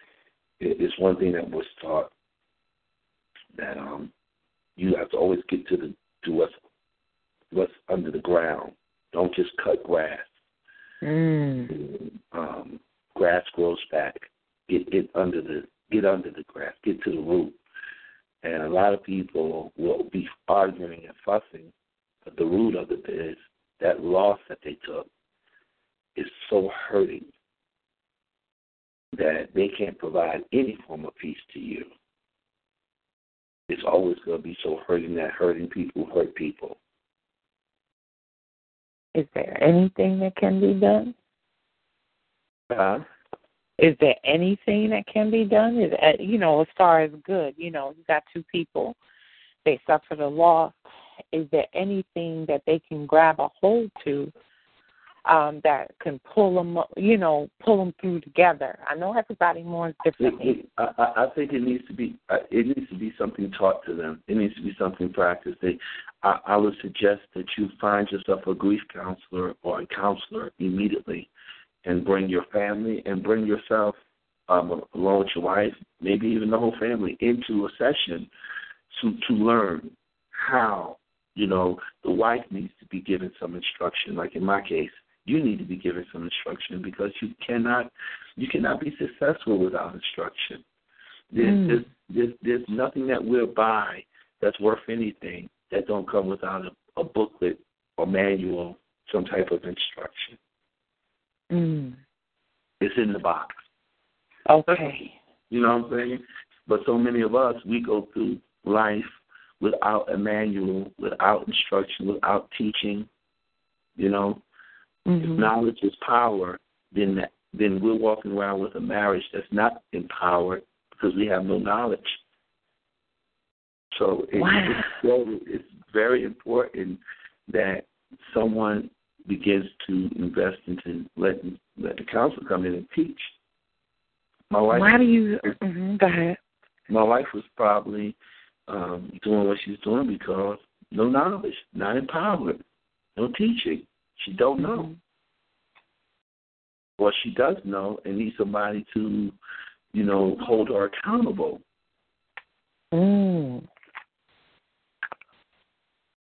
it, it's one thing that was taught that um, you have to always get to the to what's what's under the ground. Don't just cut grass. Mm. Um, grass grows back. Get get under the get under the grass. Get to the root. And a lot of people will be arguing and fussing, but the root of it is that loss that they took is so hurting that they can't provide any form of peace to you. It's always going to be so hurting that hurting people hurt people. Is there anything that can be done? Uh, Is there anything that can be done? Is uh, you know, as far as good, you know, you got two people, they suffer the loss. Is there anything that they can grab a hold to um, that can pull them, you know, pull them through together? I know everybody mourns differently. it, I, I I think it needs to be uh, it needs to be something taught to them. It needs to be something practiced. They, I, I would suggest that you find yourself a grief counselor or a counselor immediately, and bring your family and bring yourself um, along with your wife, maybe even the whole family, into a session to to learn how. You know, the wife needs to be given some instruction. Like in my case, you need to be given some instruction because you cannot you cannot be successful without instruction. There's, Mm. there's, there's, there's nothing that we'll buy that's worth anything that don't come without a, a booklet or manual, some type of instruction. Mm. It's in the box. Okay. You know what I'm saying? But so many of us, we go through life without a manual, without instruction, without teaching. You know, if Mhm. knowledge is power, then that, then we're walking around with a marriage that's not empowered because we have no knowledge. So it, Wow. it's, so it's very important that someone begins to invest into letting let the council come in and teach. My wife, Why do you? hmm Go ahead. my wife was probably um, doing what she's doing because no knowledge, not empowered, no teaching. She don't know. Mhm. Well, she does know and needs somebody to, you know, hold her accountable. Mm.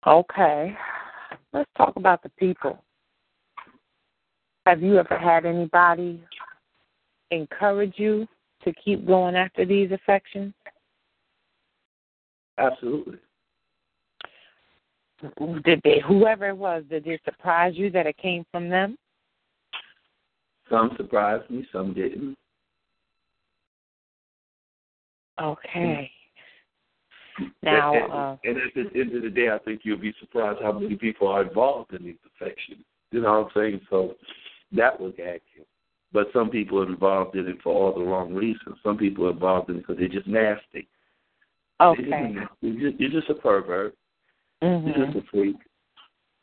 Okay. Let's talk about the people. Have you ever had anybody encourage you to keep going after these affections? Absolutely. Did they, whoever it was, did it surprise you that it came from them? Some surprised me, some didn't. Okay. Now, and, uh, and at the end of the day, I think you'll be surprised how many people are involved in these affections. You know what I'm saying? So that was you. But some people are involved in it for all the wrong reasons. Some people are involved in it because they're just nasty. Okay. You're just, you're just a pervert. You're hmm just a freak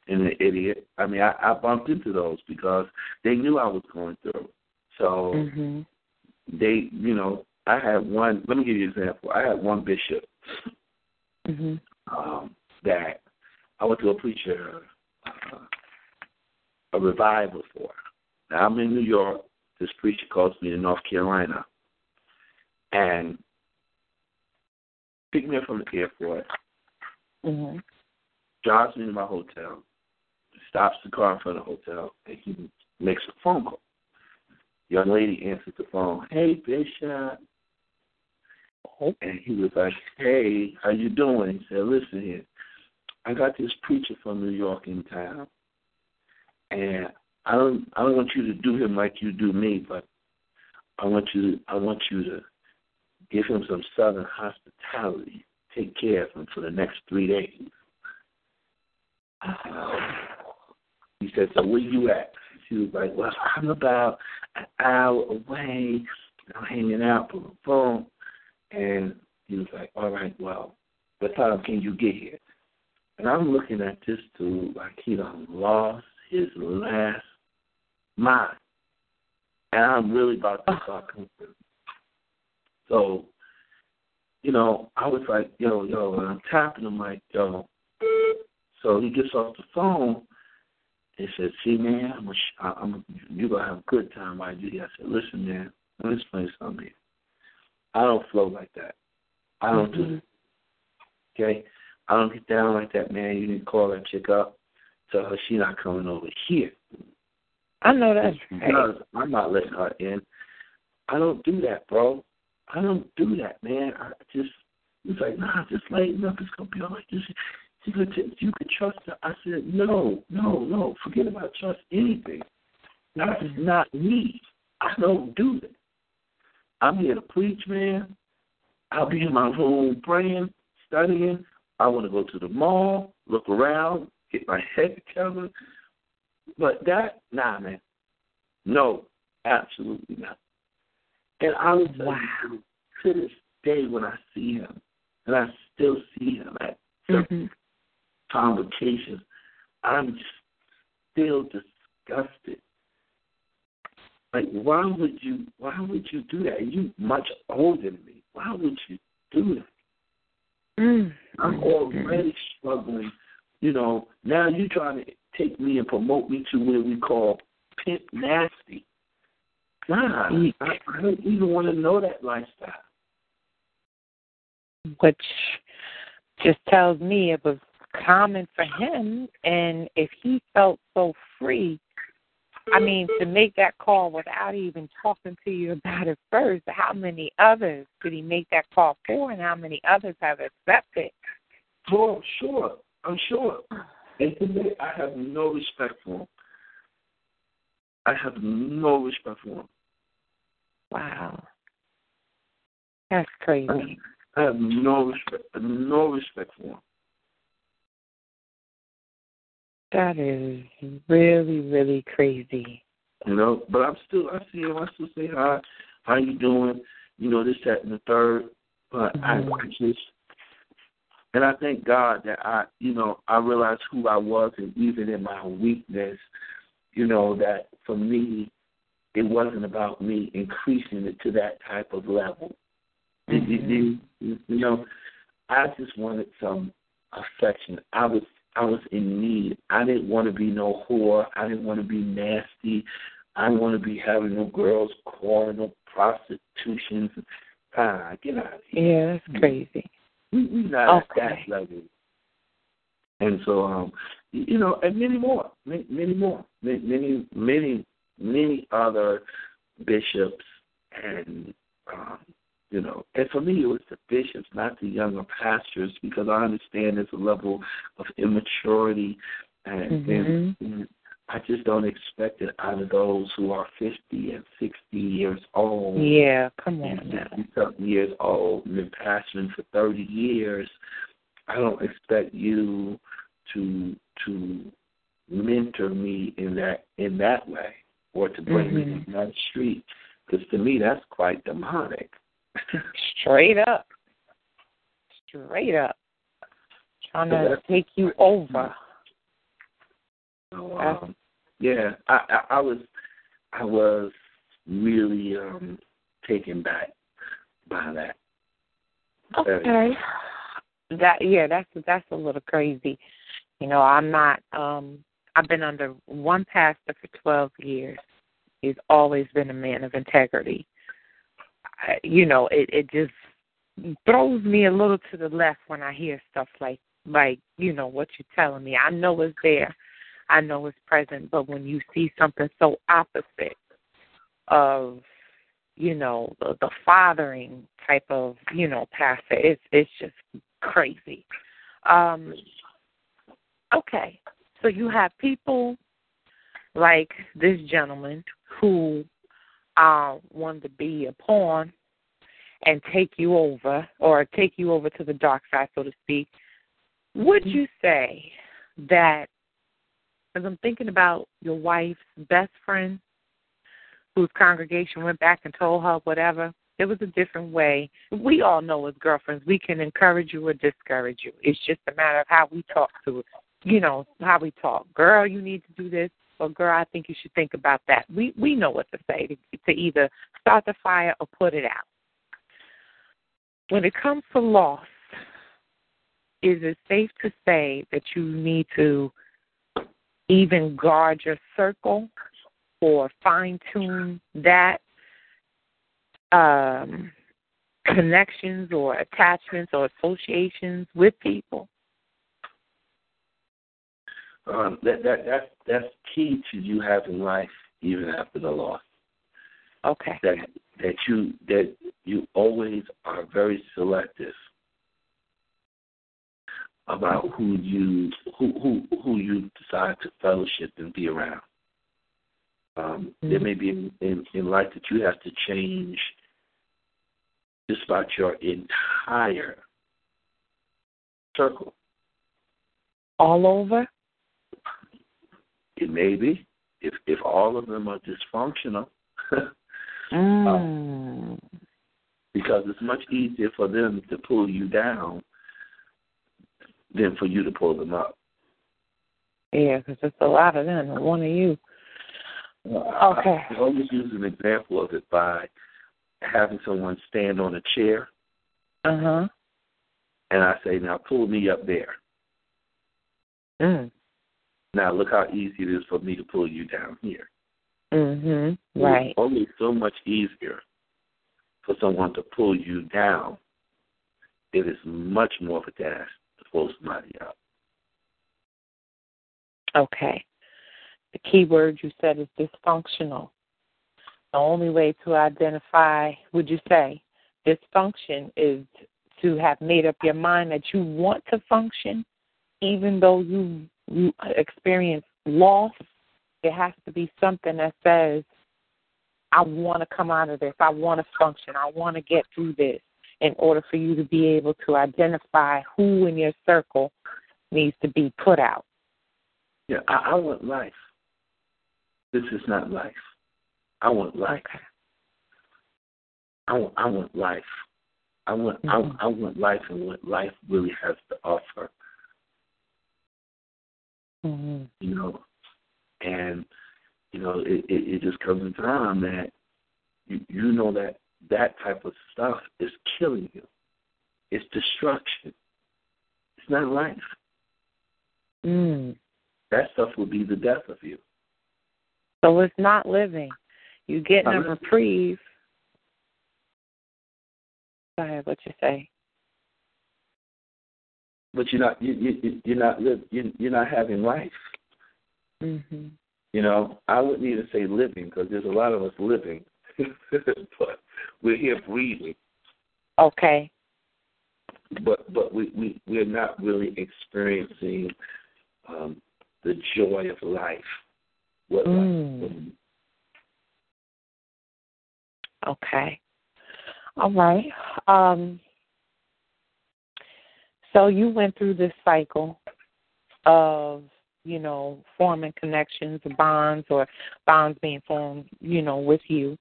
and an idiot. I mean, I, I bumped into those because they knew I was going through. So hmm they, you know, I had one. Let me give you an example. I had one bishop hmm um, that I went to a preacher uh, a revival for. Now I'm in New York. This preacher calls me in North Carolina, and picked me up from the airport, hmm drives me to my hotel, stops the car in front of the hotel, and he makes a phone call. Young lady answers the phone. Hey, Bishop. Oh. And he was like, "Hey, how you doing?" He said, "Listen here, I got this preacher from New York in town, and I don't, I don't want you to do him like you do me, but I want you, to, I want you to give him some Southern hospitality. Take care of him for the next three days." <sighs> He said, "So where you at?" She was like, "Well, I'm about an hour away. I'm hanging out for the phone." And he was like, All right, well, what time can you get here? And I'm looking at this dude like he done lost his last mind. And I'm really about to start confused. So, you know, I was like, yo, yo, and I'm tapping him like, yo. So he gets off the phone and says, see, man, I'm, a, I'm, you're going to have a good time while you here. I said, listen, man, let me explain something here. I don't flow like that. I don't do Mhm. it. Okay? I don't get down like that, man. You need to call that chick up. Tell her she not coming over here. I know that's right. I'm not letting her in. I don't do that, bro. I don't do that, man. I just he's like, nah, just lighten up. It's gonna be all right. Just t- you could trust her. I said, no, no, no. Forget about trust anything. That's not me. I don't do that. I'm here to preach, man. I'll be in my room praying, studying. I want to go to the mall, look around, get my head together. But that, nah, man. No, absolutely not. And I tell Wow. to this day when I see him, and I still see him at Mhm. Convocations, I'm still disgusted. Like, why would you? Why would you do that? You much older than me. Why would you do that? Mm. I'm already struggling. You know, now you're trying to take me and promote me to where we call pimp nasty. Nah, I, I don't even want to know that lifestyle. which just tells me it was common for him and if he felt so free I mean, to make that call without even talking to you <laughs> about it first, how many others did he make that call for and how many others have accepted? Oh, sure, sure, I'm sure. And today, I have no respect for him. I have no respect for him. Wow. That's crazy. I have no respect, no respect for him. That is really, really crazy. You know, but I'm still, I see him. I still say hi, how you doing? You know, this, that, and the third. But I, Mhm. I just, and I thank God that I, you know, I realized who I was, and even in my weakness, you know, that for me, it wasn't about me increasing it to that type of level. You- you know, I just wanted some affection. I was I was in need. I didn't want to be no whore. I didn't want to be nasty. I didn't want to be having no girls calling no prostitutions. Ah, get out of here. Yeah, that's crazy. We we not Okay. at that level. And so, um, you know, and many more, many, many more, many, many, many, many other bishops, and um, you know, and for me, it was the bishops, not the younger pastors, because I understand there's a level of immaturity, and, and, and I just don't expect it out of those who are 50 and 60 years old Yeah, come on and something years old and been pastoring for thirty years, I don't expect you to to mentor me in that in that way or to bring me Mhm. in that street. Because to me, that's quite demonic. Straight up. Straight up. Trying to take you over. So, um, yeah, I, I I was I was really um taken back by that. Okay. That yeah, that's that's a little crazy. You know, I'm not um I've been under one pastor for 12 years. He's always been a man of integrity. You know, it it just throws me a little to the left when I hear stuff like like, you know, what you're telling me. I know it's there. I know it's present, but when you see something so opposite of you know the, the fathering type of you know pastor it's it's just crazy um okay so you have people like this gentleman who uh wanted to be a pawn and take you over or take you over to the dark side so to speak would you say that as i'm thinking about your wife's best friend whose congregation went back and told her whatever. It was a different way. We all know as girlfriends, we can encourage you or discourage you. It's just a matter of how we talk to. You know, how we talk. Girl, you need to do this. Or girl, I think you should think about that. We we know what to say to, to either start the fire or put it out. When it comes to loss, is it safe to say that you need to even guard your circle or fine tune that um, connections or attachments or associations with people? Um, that that that that's key to you having life even after the loss. Okay. That that you that you always are very selective about who you who who who you decide to fellowship and be around. Um, mm-hmm. There may be in, in, in life that you have to change just about your entire circle. All over? It may be. If if all of them are dysfunctional. <laughs> mm. because it's much easier for them to pull you down than for you to pull them up. Yeah, because there's a lot of them. One of you Okay. I always use an example of it by having someone stand on a chair. Uh huh. And I say, now pull me up there. Mm. Now look how easy it is for me to pull you down here. Mhm. Right. It's only so much easier for someone to pull you down. It is much more of a task to pull somebody up. Okay. The key word you said is dysfunctional. The only way to identify, would you say, dysfunction is to have made up your mind that you want to function, even though you you experience loss. it has to be something that says, "I want to come out of this. I want to function. I want to get through this." In order for you to be able to identify who in your circle needs to be put out. Yeah, I, I want life. This is not life. I want life. I want I want life. I want mm-hmm. I, I want life and what life really has to offer. Mm-hmm. You know, and you know it, it, it just comes into time that you you know that that type of stuff is killing you. It's destruction. It's not life. Mm. That stuff will be the death of you. So it's not living. You get a reprieve. Go ahead. What you say? But you're not you you you're not you you're not having life. Mhm. You know, I wouldn't even say living because there's a lot of us living, <laughs> but we're here breathing. Okay. But but we we we're not really experiencing um, the joy of life. What mm. Okay. All right. Um, so you went through this cycle of, you know, forming connections, bonds, or bonds being formed, you know, with you.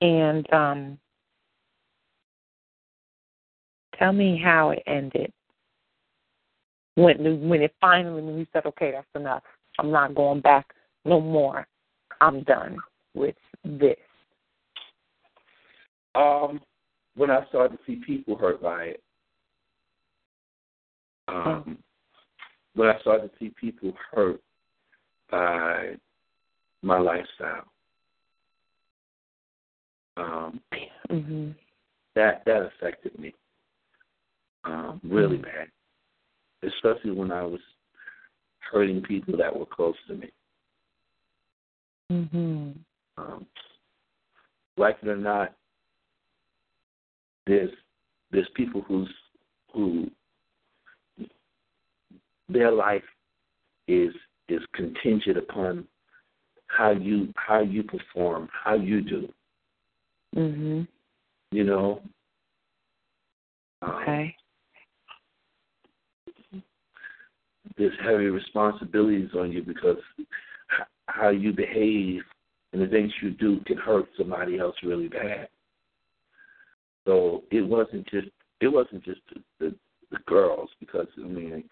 And um, tell me how it ended. When when it finally when you said, okay, that's enough. I'm not going back no more. I'm done. with this? Um, when I started to see people hurt by it. Um, when I started to see people hurt by my lifestyle. Um, hmm that that affected me um, really Mhm. bad, especially when I was hurting people that were close to me. hmm Um, like it or not, there's there's people who's who their life is is contingent upon how you how you perform, how you do. hmm You know. Um, Okay. there's heavy responsibilities on you because h- how you behave and the things you do can hurt somebody else really bad. So it wasn't just it wasn't just the, the, the girls because I mean,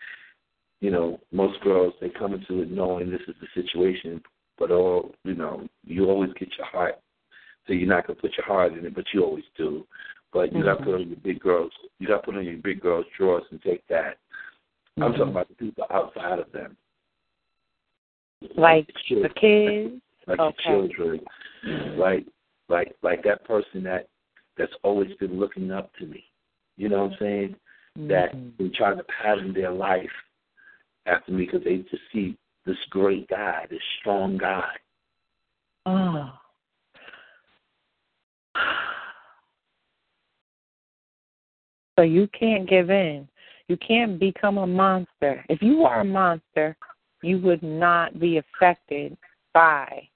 you know, most girls they come into it knowing this is the situation, but all you know, you always get your heart, so you're not gonna put your heart in it, but you always do. But you got to put on your big girls, you got to put on your big girls drawers and take that. I'm talking about the people outside of them. Like Sure. the kids. like Okay. your children, like like like that person that that's always been looking up to me. You know what I'm saying? That Mhm. been trying to pattern their life after me because they just see this great guy, this strong guy. Oh. So you can't give in. You can't become a monster. If you are a monster, you would not be affected by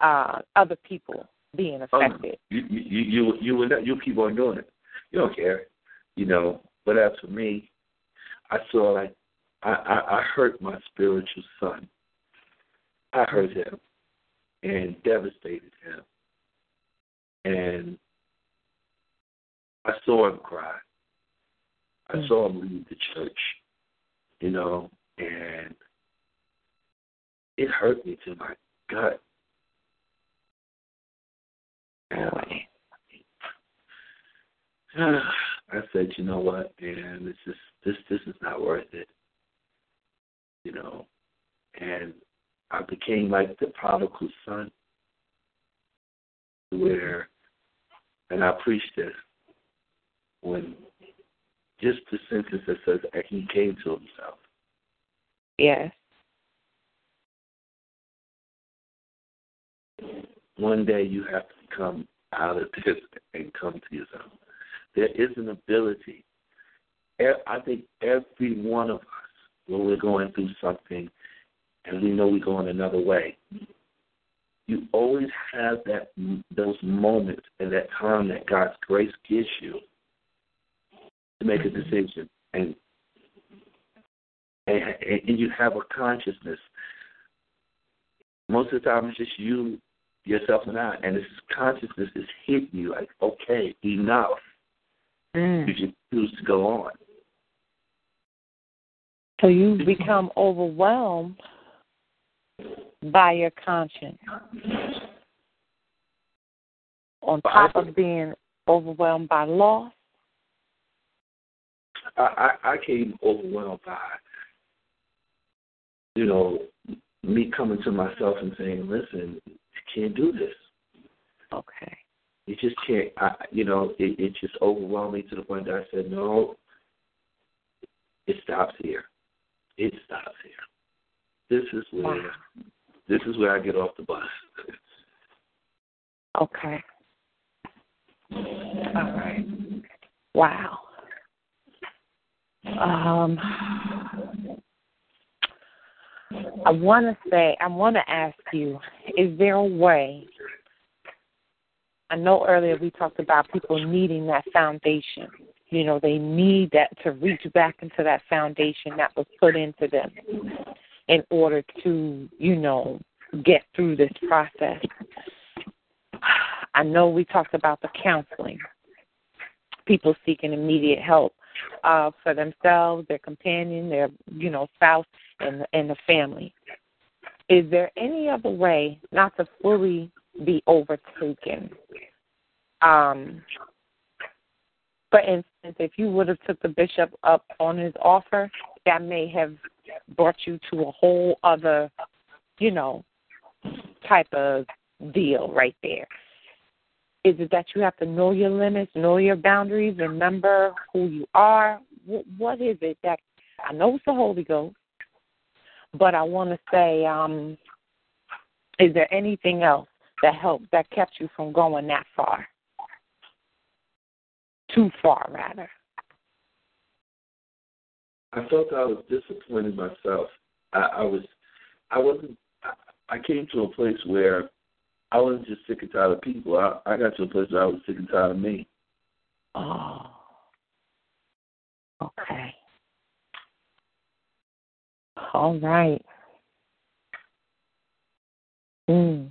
uh, other people being affected. You you you you you not, you keep on doing it. You don't care, you know. But as for me, I saw like I I, I hurt my spiritual son. I hurt him and devastated him, and I saw him cry. I Mm. saw him leave the church, you know, and it hurt me to my gut. Boy. <sighs> I said, you know what, man, this is this this is not worth it. You know. And I became like the prodigal son where and I preached this when just the sentence that says that he came to himself. Yes. One day you have to come out of this and come to yourself. There is an ability. I think every one of us, when we're going through something and we know we're going another way, you always have that those moments and that time that God's grace gives you to make a decision and and, and you have a consciousness. Most of the time, it's just you, yourself, and I, and this consciousness is hitting you like, okay, enough. Mm. You just choose to go on. So you become overwhelmed by your conscience. On top of being overwhelmed by loss. I, I, I came overwhelmed by, you know, me coming to myself and saying, listen, you can't do this. Okay. You just can't. I, you know, it, it just overwhelmed me to the point that I said, no, it stops here. It stops here. This is where Wow. this is where I get off the bus. Okay. All right. Wow. Um, I want to say, I want to ask you, is there a way? I know earlier we talked about people needing that foundation. You know, they need that to reach back into that foundation that was put into them in order to, you know, get through this process. I know we talked about the counseling, people seeking immediate help uh, for themselves, their companion, their you know spouse, and and the family. Is there any other way not to fully be overtaken. Um, for instance, if you would have took the bishop up on his offer, that may have brought you to a whole other, you know, type of deal right there. Is it that you have to know your limits, know your boundaries, remember who you are? What is it that I know it's the Holy Ghost, but I want to say, um, is there anything else that helped that kept you from going that far? Too far, rather. I felt I was disappointed myself. I, I was, I wasn't. I came to a place where I wasn't just sick and tired of people. I, I got to a place where I was sick and tired of me. Oh. Okay. All right. Mm.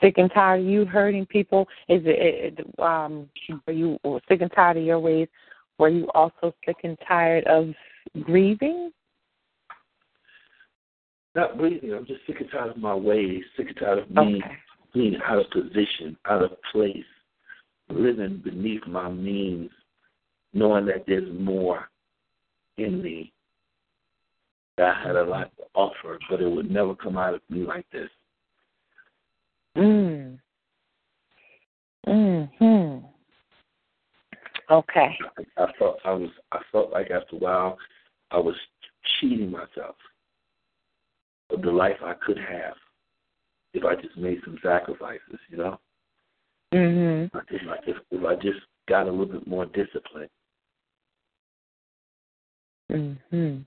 Sick and tired of you hurting people? Is it, it um are you sick and tired of your ways? Were you also sick and tired of grieving? Not breathing. I'm just sick and tired of my ways. Sick and tired of me okay. being out of position, out of place, living beneath my means, knowing that there's more in me. That I had a lot to offer, but it would never come out of me like this. Mm. Hmm. Okay. I felt I was. I felt like after a while, I was cheating myself of the life I could have if I just made some sacrifices. You know. Mhm. If I, if, if I just got a little bit more discipline. Mhm.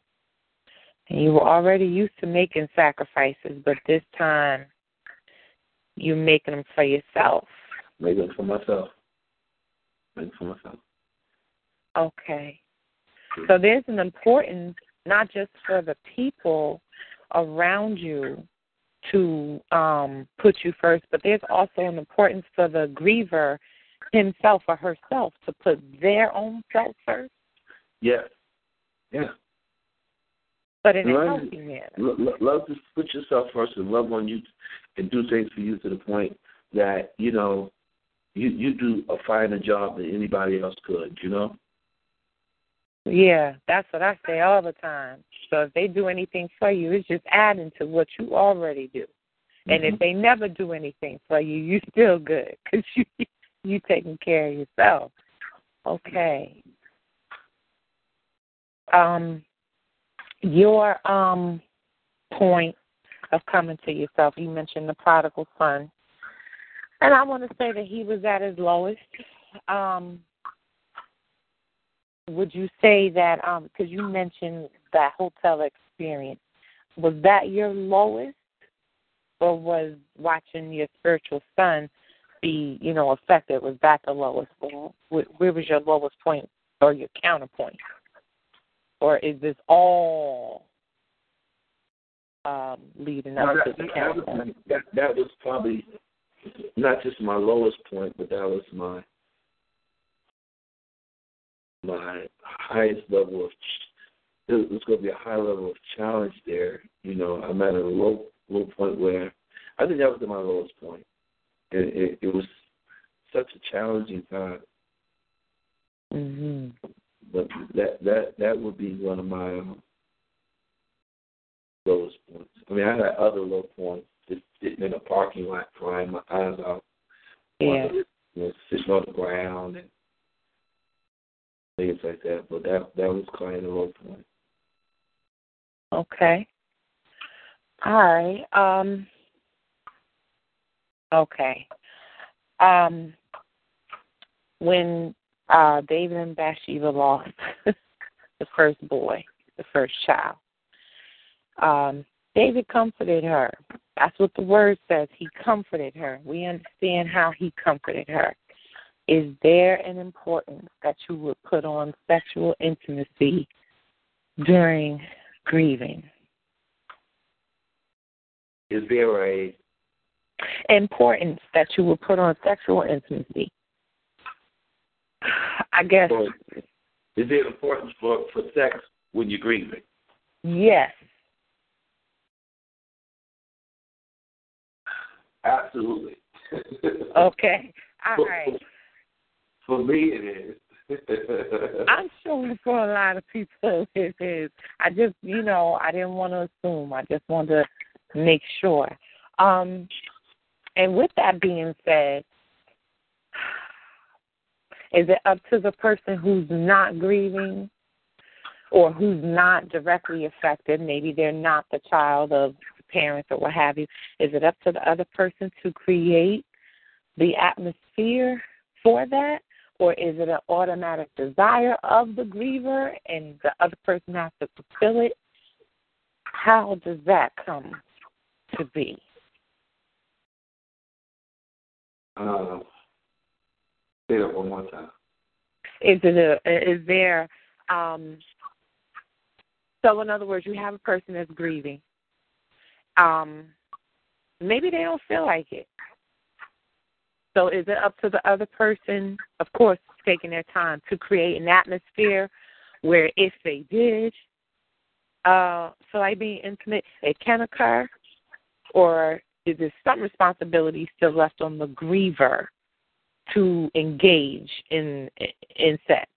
And you were already used to making sacrifices, but this time you're making them for yourself. Making them for myself. Making for myself. Okay. So there's an importance not just for the people around you to um, put you first, but there's also an importance for the griever himself or herself to put their own self first. Yes. Yeah. But in a Right. healthy manner. Lo- lo- Love to put yourself first and love on you and do things for you to the point that, you know, you you do a finer job than anybody else could, you know? Yeah, that's what I say all the time. So if they do anything for you, it's just adding to what you already do. And if Mhm. they never do anything for you, you still good because you you taking care of yourself. Okay. Um, your um point of coming to yourself. You mentioned the prodigal son, and I want to say that he was at his lowest. Um, would you say that um because you mentioned that hotel experience was that your lowest? Or was watching your spiritual son be you know affected? Was that the lowest where where was your lowest point or your counterpoint or is this all um leading up No, to that, the that, was, that, that was probably not just my lowest point, but that was my my highest level of. It was going to be a high level of challenge there. You know, I'm at a low low point where I think that was my lowest point. It, it, it was such a challenging time, Mm mhm but that that that would be one of my um, lowest points. I mean, I had other low points, just sitting in a parking lot crying my eyes out. yeah you know, sitting on the ground and things like that. But that that was kind of a low point. Okay. All right. Um okay. Um when uh David and Bathsheba lost <laughs> the first boy, the first child, um, David comforted her. That's what the word says. He comforted her. We understand how he comforted her. Is there an importance that you would put on sexual intimacy during grieving? Is there a Importance that you would put on sexual intimacy? I guess for, is it important for for sex when you're grieving? yes. Absolutely. Okay. <laughs> All right. For me, it is. <laughs> I'm sure for a lot of people <laughs> it is. I just, you know, I didn't want to assume. I just wanted to make sure. Um, and with that being said, is it up to the person who's not grieving or who's not directly affected? Maybe they're not the child of parents or what have you. Is it up to the other person to create the atmosphere for that? Or is it an automatic desire of the griever and the other person has to fulfill it? How does that come to be? uh, say that one more time. Is it a, is there um so in other words you have a person that's grieving. Um maybe they don't feel like it. So is it up to the other person, of course, taking their time to create an atmosphere where if they did uh feel like being intimate, it can occur? Or is there some responsibility still left on the griever to engage in in sex?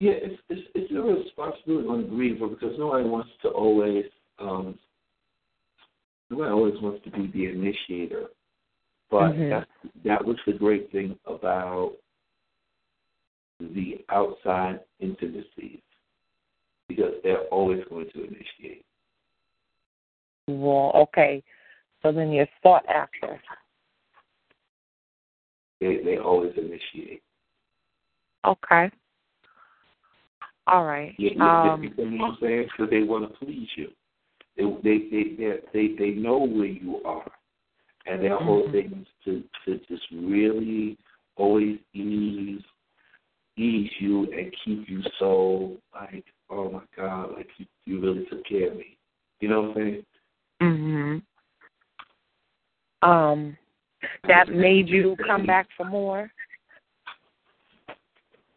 Yeah, it's it's, it's a responsibility on the griever because nobody wants to always um nobody always wants to be the initiator. But Mhm. that that was the great thing about the outside intimacies because they're always going to initiate. Well, okay. So then you're sought after. They they always initiate. Okay. All right. Yeah, yeah, Um, you know what I'm saying? Because they want to please you. They they they they they, know where you are, and their whole Mhm. thing is to to just really always ease ease you and keep you so like oh my god like you you really took care of me. You know what I'm saying? mhm. Um that made you come back for more?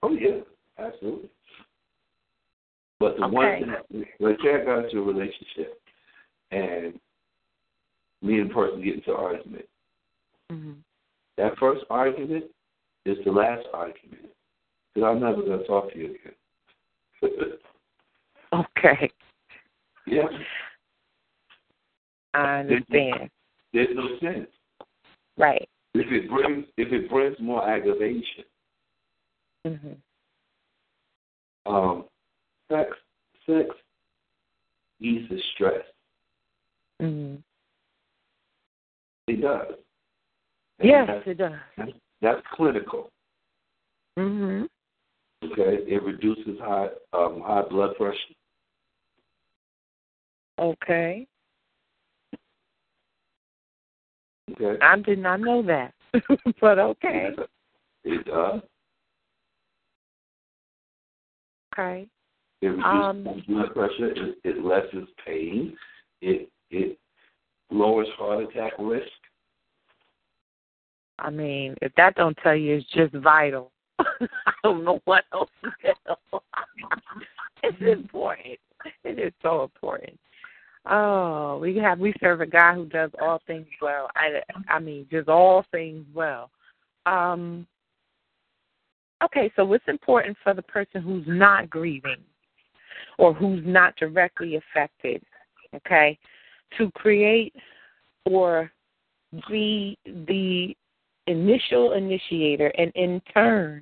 Oh yeah, absolutely. But the Okay. one thing, when Jack got into a relationship, and me and the person get into an argument, Mhm. that first argument is the last argument, because I'm never going to talk to you again. <laughs> <laughs> Okay. yeah, I understand. there's no sense. Right. If it brings if it brings more aggravation, Mhm. um, sex sex eases stress. Mhm. It does. And Yes, it does. that's, that's clinical. Mhm. Okay, it reduces high um, high blood pressure. Okay. Okay, I did not know that. <laughs> but okay. it does. Okay. It reduces Um, blood pressure. It, it lessens pain. It it lowers heart attack risk. I mean, if that don't tell you it's just vital, <laughs> I don't know what else to tell. <laughs> it's important. It is so important. Oh, we have we serve a guy who does all things well. I I mean, just all things well. Um Okay, so what's important for the person who's not grieving or who's not directly affected, okay, to create or be the initial initiator, and in turn,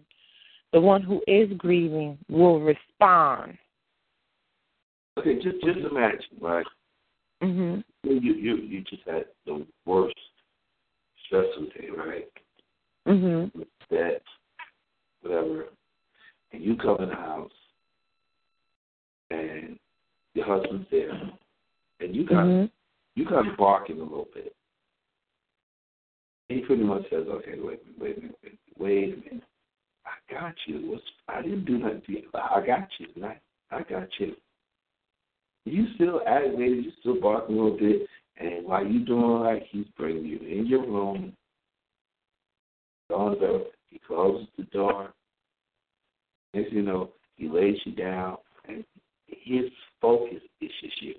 the one who is grieving will respond. Okay, just just imagine, right? Mhm. You you you just had the worst stressful day, right? Mhm. That whatever, and you come in the house, and your husband's there, and you got Mhm. you got barking a little bit. He pretty much says, "Okay, wait, wait a minute, wait, wait a minute. I got you. What's, I didn't do nothing to you. I got you. I, I got you. You still aggravated. You still barking a little bit. And while you doing all right, he's bringing you in your room. Goes up. He closes the door. Next you know, he lays you down, and his focus is just you.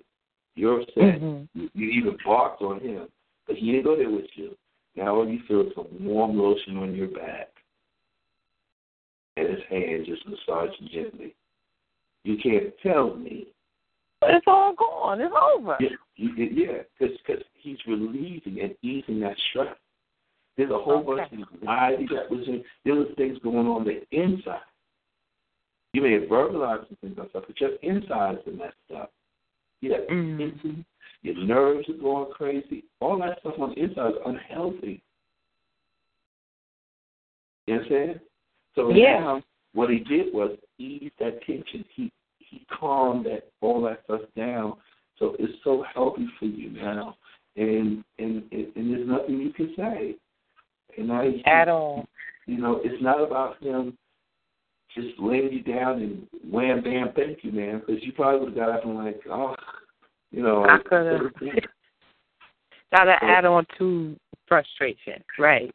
You're upset. Mm-hmm. You, you even barked on him, but he didn't go there with you. Now all you feel is some warm lotion on your back, and his hand just massaging gently. You can't tell me. It's all gone. It's over. Yeah, yeah, because he's relieving and easing that stress. There's a whole bunch Okay. of anxiety that was in. There was things going on the inside. You may have verbalized some things and stuff, but your inside is messed up. Yeah, Mhm. itchy, your nerves are going crazy. All that stuff on the inside is unhealthy. You know what I'm saying? So Yeah. now what he did was ease that tension. He he calmed that all that stuff down. So it's so healthy for you now, and and and, and there's nothing you can say. And he's At all. you know, it's not about him just laying you down and wham bam thank you man because you probably would have got up and like oh you know I could have. <laughs> Gotta add on to frustration. Right.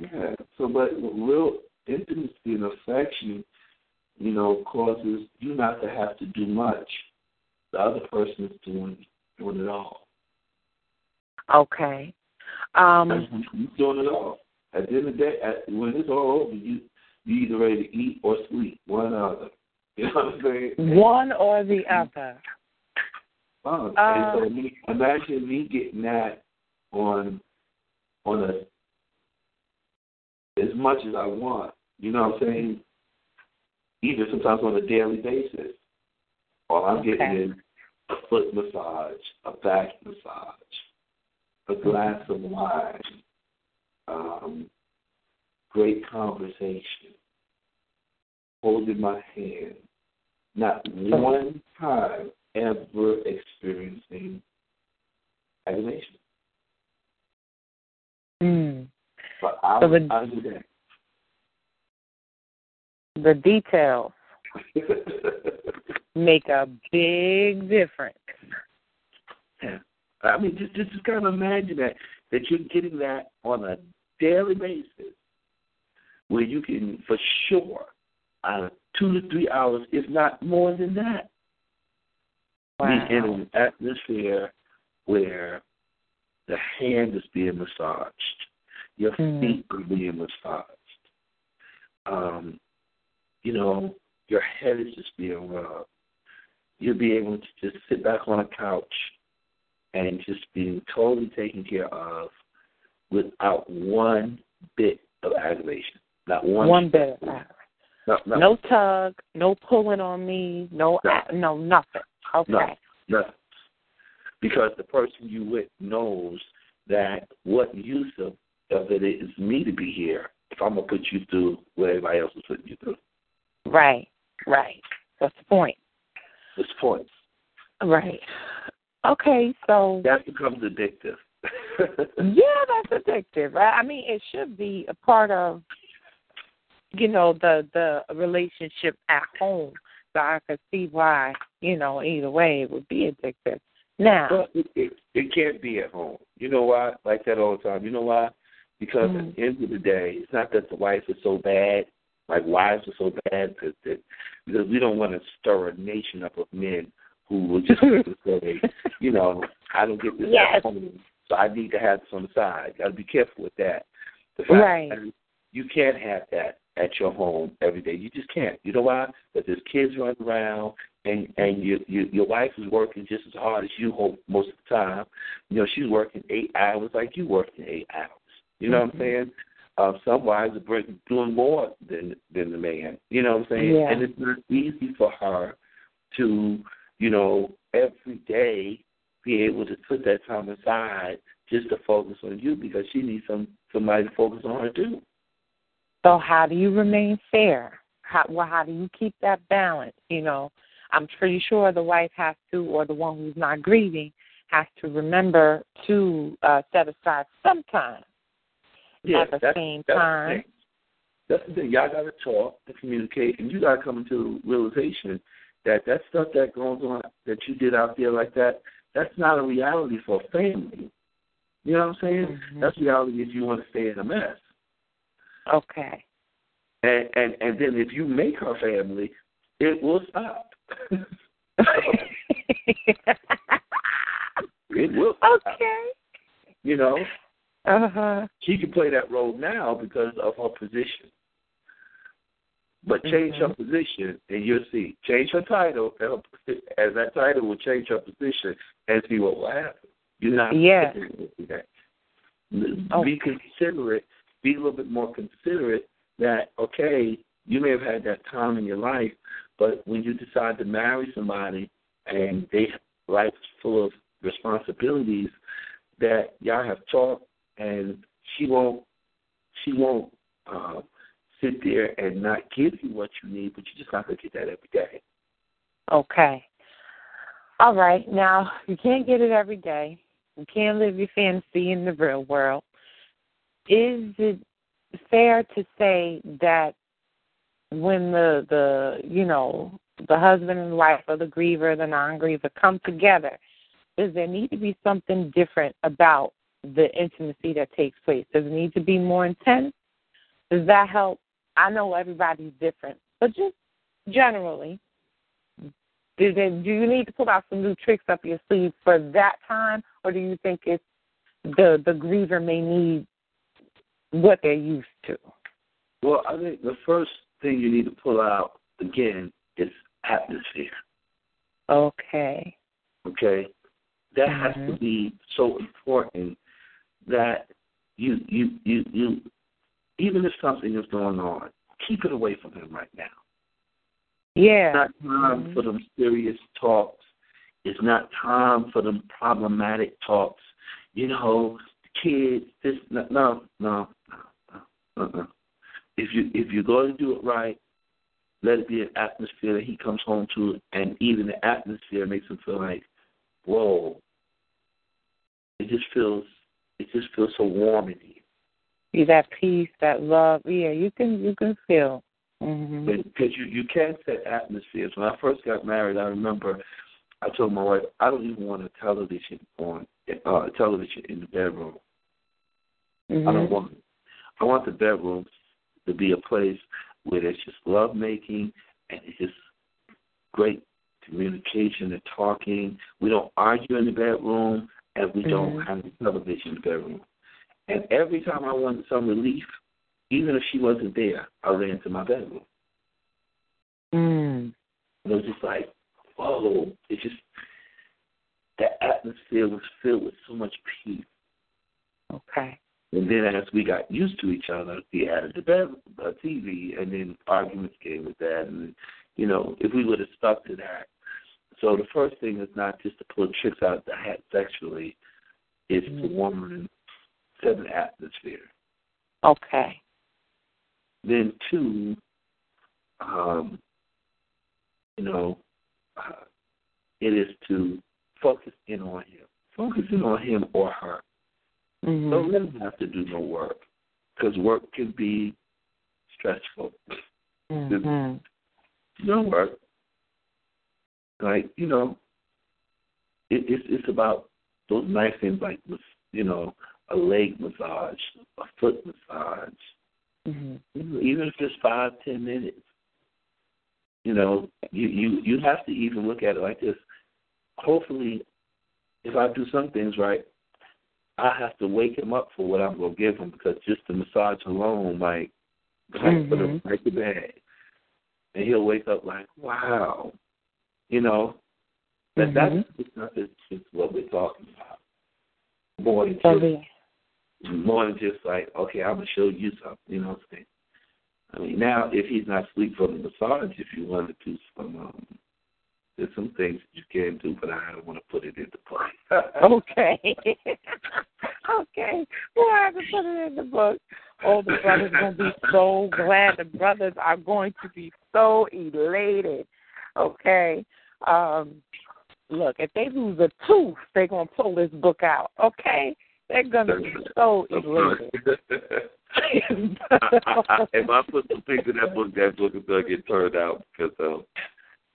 yeah so but real intimacy and affection you know causes you not to have to do much the other person is doing doing it all Okay. Um You're doing it all at the end of the day at, when it's all over you you either ready to eat or sleep one or the other <laughs> you know what I'm saying one or the other. fun. Uh, and so me, imagine me getting that on on a as much as I want. You know what I'm saying? Even sometimes on a daily basis. All I'm getting is a foot massage, a back massage, a glass of wine, um, great conversation, holding my hand. Not one time ever experiencing aggravation. Mm. But I So was the- under that. The details <laughs> make a big difference. Yeah. I mean, just just kind of imagine that that you're getting that on a daily basis, where you can for sure, uh, two to three hours, if not more than that, Wow. be in an atmosphere where the hand is being massaged, your Mhm. feet are being massaged, um, you know, your head is just being rubbed. You'll be able to just sit back on a couch and just being totally taken care of without one bit of aggravation. Not one. One bit. No, no, No tug, no pulling on me, no, No. a- no nothing. Okay. no. Because the person you with knows that what use of, of it is me to be here if I'm gonna put you through what everybody else is putting you through. Right. Right. That's the point. This point. Right. Okay, so That becomes addictive. <laughs> yeah, that's addictive. Right? I mean, it should be a part of you know the the relationship at home. So I could see why you know either way it would be addictive. Now, But it, it, it can't be at home. You know why? Like that all the time. You know why? Because Mhm. at the end of the day, it's not that the wife is so bad. Like why is it so bad that, that because we don't want to stir a nation up of men who will just <laughs> say, you know, I don't get this Yes. at home, so I need to have this on the side. Got to be careful with that. The fact Right. that you can't have that at your home every day. You just can't. You know why? Because there's kids running around, and and your your your wife is working just as hard as you hope most of the time. You know, she's working eight hours like you working eight hours. You know what I'm mm-hmm. saying? Um, some wives are doing more than than the man. You know what I'm saying? Yeah. And it's not easy for her to, you know, every day be able to put that time aside just to focus on you because she needs some somebody to focus on her too. so how do you remain fair? How well, how do you keep that balance? You know, I'm pretty sure the wife has to, or the one who's not grieving has to remember to uh, set aside some time Yeah, at the that's, same that's time. The. That's the thing. Y'all got to talk and communicate, and you got to come into realization that that stuff that goes on that you did out there like that, that's not a reality for a family. You know what I'm saying? Mhm. That's reality if you want to stay in a mess. Okay. And and and then if you make her family, it will stop. <laughs> <laughs> It will. Okay. You know, Uh huh. she can play that role now because of her position. But change her position, and you'll see. Change her title, and her, as that title will change her position, and see what will happen. You're not. Yeah. That. Oh. Be considerate. Be a little bit more considerate. That okay, you may have had that time in your life, but when you decide to marry somebody, and they life's full of responsibilities, that y'all have talked, and she won't. She won't. Uh, sit there and not give you what you need, but you just not gonna get that every day. Okay. All right. Now, you can't get it every day. You can't live your fantasy in the real world. Is it fair to say that when the the you know the husband and wife or the griever, the non-griever come together, does there need to be something different about the intimacy that takes place? Does it need to be more intense? Does that help? I know everybody's different, but just generally, do they, do you need to pull out some new tricks up your sleeve for that time, or do you think it's the the griever may need what they're used to? Well, I think the first thing you need to pull out again is atmosphere. Okay. Okay, that has to Mhm. be so important that you you you you even if something is going on, keep it away from him right now. Yeah. It's not time Mhm. for them serious talks. It's not time for them problematic talks. You know, kids, this no no no no. Uh-uh. If you if you're going to do it right, let it be an atmosphere that he comes home to, and even the atmosphere makes him feel like, whoa. It just feels it just feels so warm in here. Be that peace, that love. Yeah, you can you can feel. hmm because you you can set atmospheres. When I first got married, I remember I told my wife I don't even want a television on uh, television in the bedroom. I don't want. I want the bedroom to be a place where there's just love making and it's just great communication and talking. We don't argue in the bedroom, and we don't Mhm. have the television bedroom. And every time I wanted some relief, even if she wasn't there, I ran to my bedroom. Mm. It was just like, whoa! It just the atmosphere was filled with so much peace. Okay. And then as we got used to each other, we added the bed, uh, TV, and then arguments came with that. And you know, if we would have stuck to that, so the first thing is not just to pull tricks out of the hat sexually, is to warm and set an atmosphere. Okay. Then two, um, you know, uh, it is to focus in on him, focus in on him or her. hmm Don't let them have to do no work because work can be stressful. hmm No work. Like, you know, it, it's it's about those nice things like, you know, a leg massage, a foot massage, hmm even if it's five, ten minutes. You know, you, you, you have to even look at it like this. Hopefully, if I do some things right, I have to wake him up for what I'm gonna give him because just the massage alone, like, like put him right to bed, and he'll wake up like, wow, you know, that Mhm. that's it's not it's, it's what we're talking about. More than just, more than just like, okay, I'm gonna show you something, you know what I'm saying? I mean, now if he's not asleep from the massage, if you wanted to some, um, there's some things that you can do, but I don't want to put it into play. <laughs> okay. <laughs> okay. Well, I have to put it in the book. Oh, the brothers going to be so glad. The brothers are going to be so elated. Okay. Um, look, if they lose a tooth, they're going to pull this book out. Okay. They're going to be so elated. <laughs> if I put some things in that book, that book is gonna get turned out because um,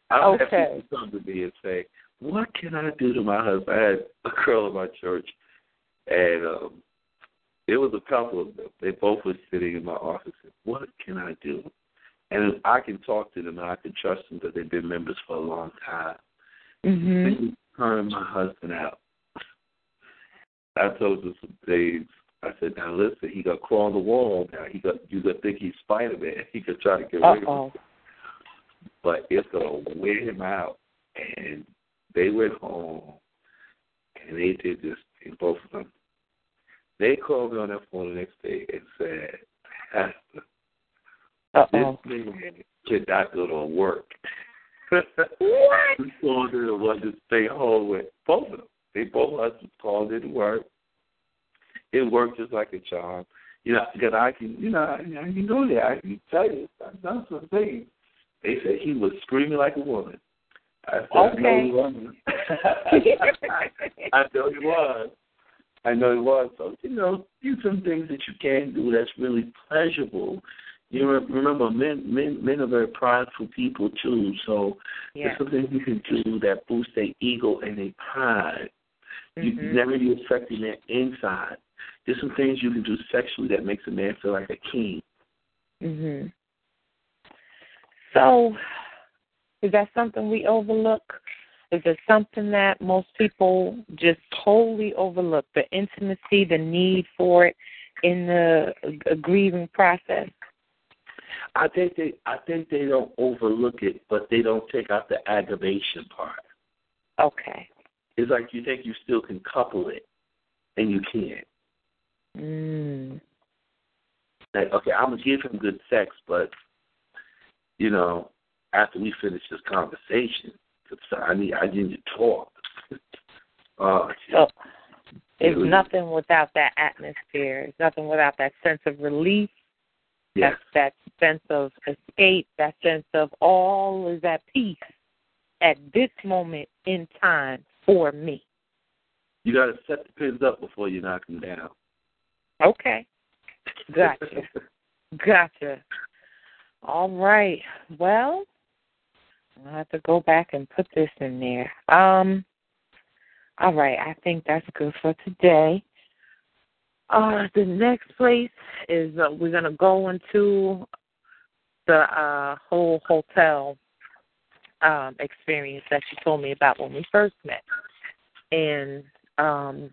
I don't Okay. have people come to me and say, "What can I do to my husband?" I had a girl in my church, and um, it was a couple of them. They both were sitting in my office. And, what can I do? And I can talk to them, and I can trust them because they've been members for a long time. mhm. They turn my husband out. I told him some things. I said, now listen, he got crawl on the wall. Now he got you gonna think he's Spider Man. <laughs> He could try to get away Uh-oh. with it, but it's gonna wear him out. And they went home, and they did this thing, both of them. They called me on their phone the next day and said, <laughs> Pastor, Uh-oh. this man cannot go to work. What? We told her to want to stay home with both of them. They both husbands called it work. It worked just like a charm. You know, because I can, you know, I, I can go there. I can tell you, I've done some things. They said he was screaming like a woman. I said, I know he wasn't. <laughs> I know he was. I know he was. So, you know, do some things that you can do that's really pleasurable. You remember, men men men are very prideful people too. So Yeah. there's some things you can do that boost their ego and their pride. You Mhm. never be affecting their inside. There's some things you can do sexually that makes a man feel like a king. Mhm. So, is that something we overlook? Is it something that most people just totally overlook? The intimacy, the need for it in the grieving process. I think they I think they don't overlook it, but they don't take out the aggravation part. Okay. It's like you think you still can couple it, and you can't. Mm. Like, okay, I'm gonna give him good sex, but you know, after we finish this conversation, 'cause I need I need to talk. <laughs> uh, So, it's nothing without that atmosphere. It's nothing without that sense of relief. Yes, That that sense of escape. That sense of all is at peace at this moment in time for me. you got to set the pins up before you knock them down. Okay. Gotcha. <laughs> Gotcha. All right. Well, I'll have to go back and put this in there. Um all right, I think that's good for today. Uh the next place is uh, we're gonna go into the uh whole hotel um experience that you told me about when we first met. And um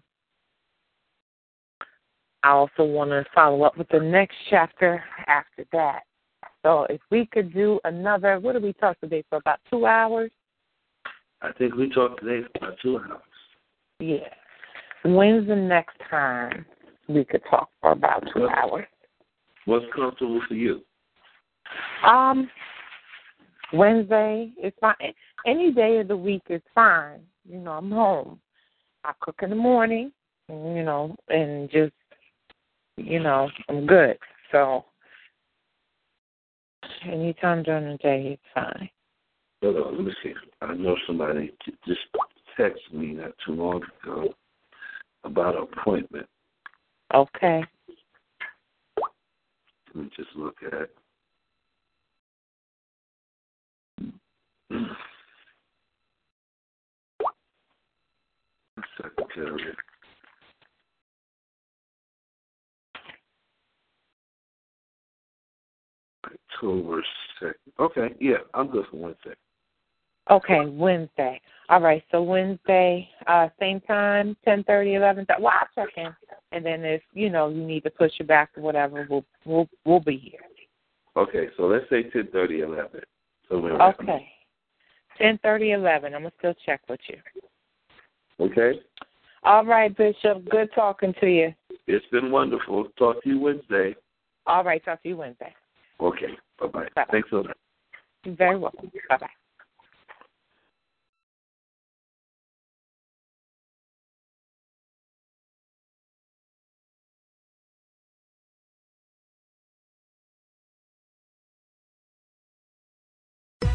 I also want to follow up with the next chapter after that. So if we could do another, what did we talk today for about two hours? I think we talked today for about two hours. Yeah. When's the next time we could talk for about two Well- hours? What's comfortable for you? Um, Wednesday is fine. Any day of the week is fine. You know, I'm home. I cook in the morning, you know, and just, you know, I'm good. So, anytime during the day is fine. Hold on, let me see. I know somebody just texted me not too long ago about an appointment. Okay. Let me just look at. Secretary. October second. Okay, yeah, I'm good for Wednesday. Okay, Wednesday. All right, so Wednesday, uh, same time, ten thirty, eleven. Well, I'll check in, and then if you know you need to push it back or whatever, we'll we'll we'll be here. Okay, so let's say ten thirty, eleven. Around Okay, ten thirty, eleven. I'm gonna still check with you. Okay, All right, Bishop. Good talking to you. it's been wonderful. Talk to you Wednesday. All right, talk to you Wednesday. Okay, bye bye. Bye-bye. Thanks a lot. You're very welcome. Bye bye.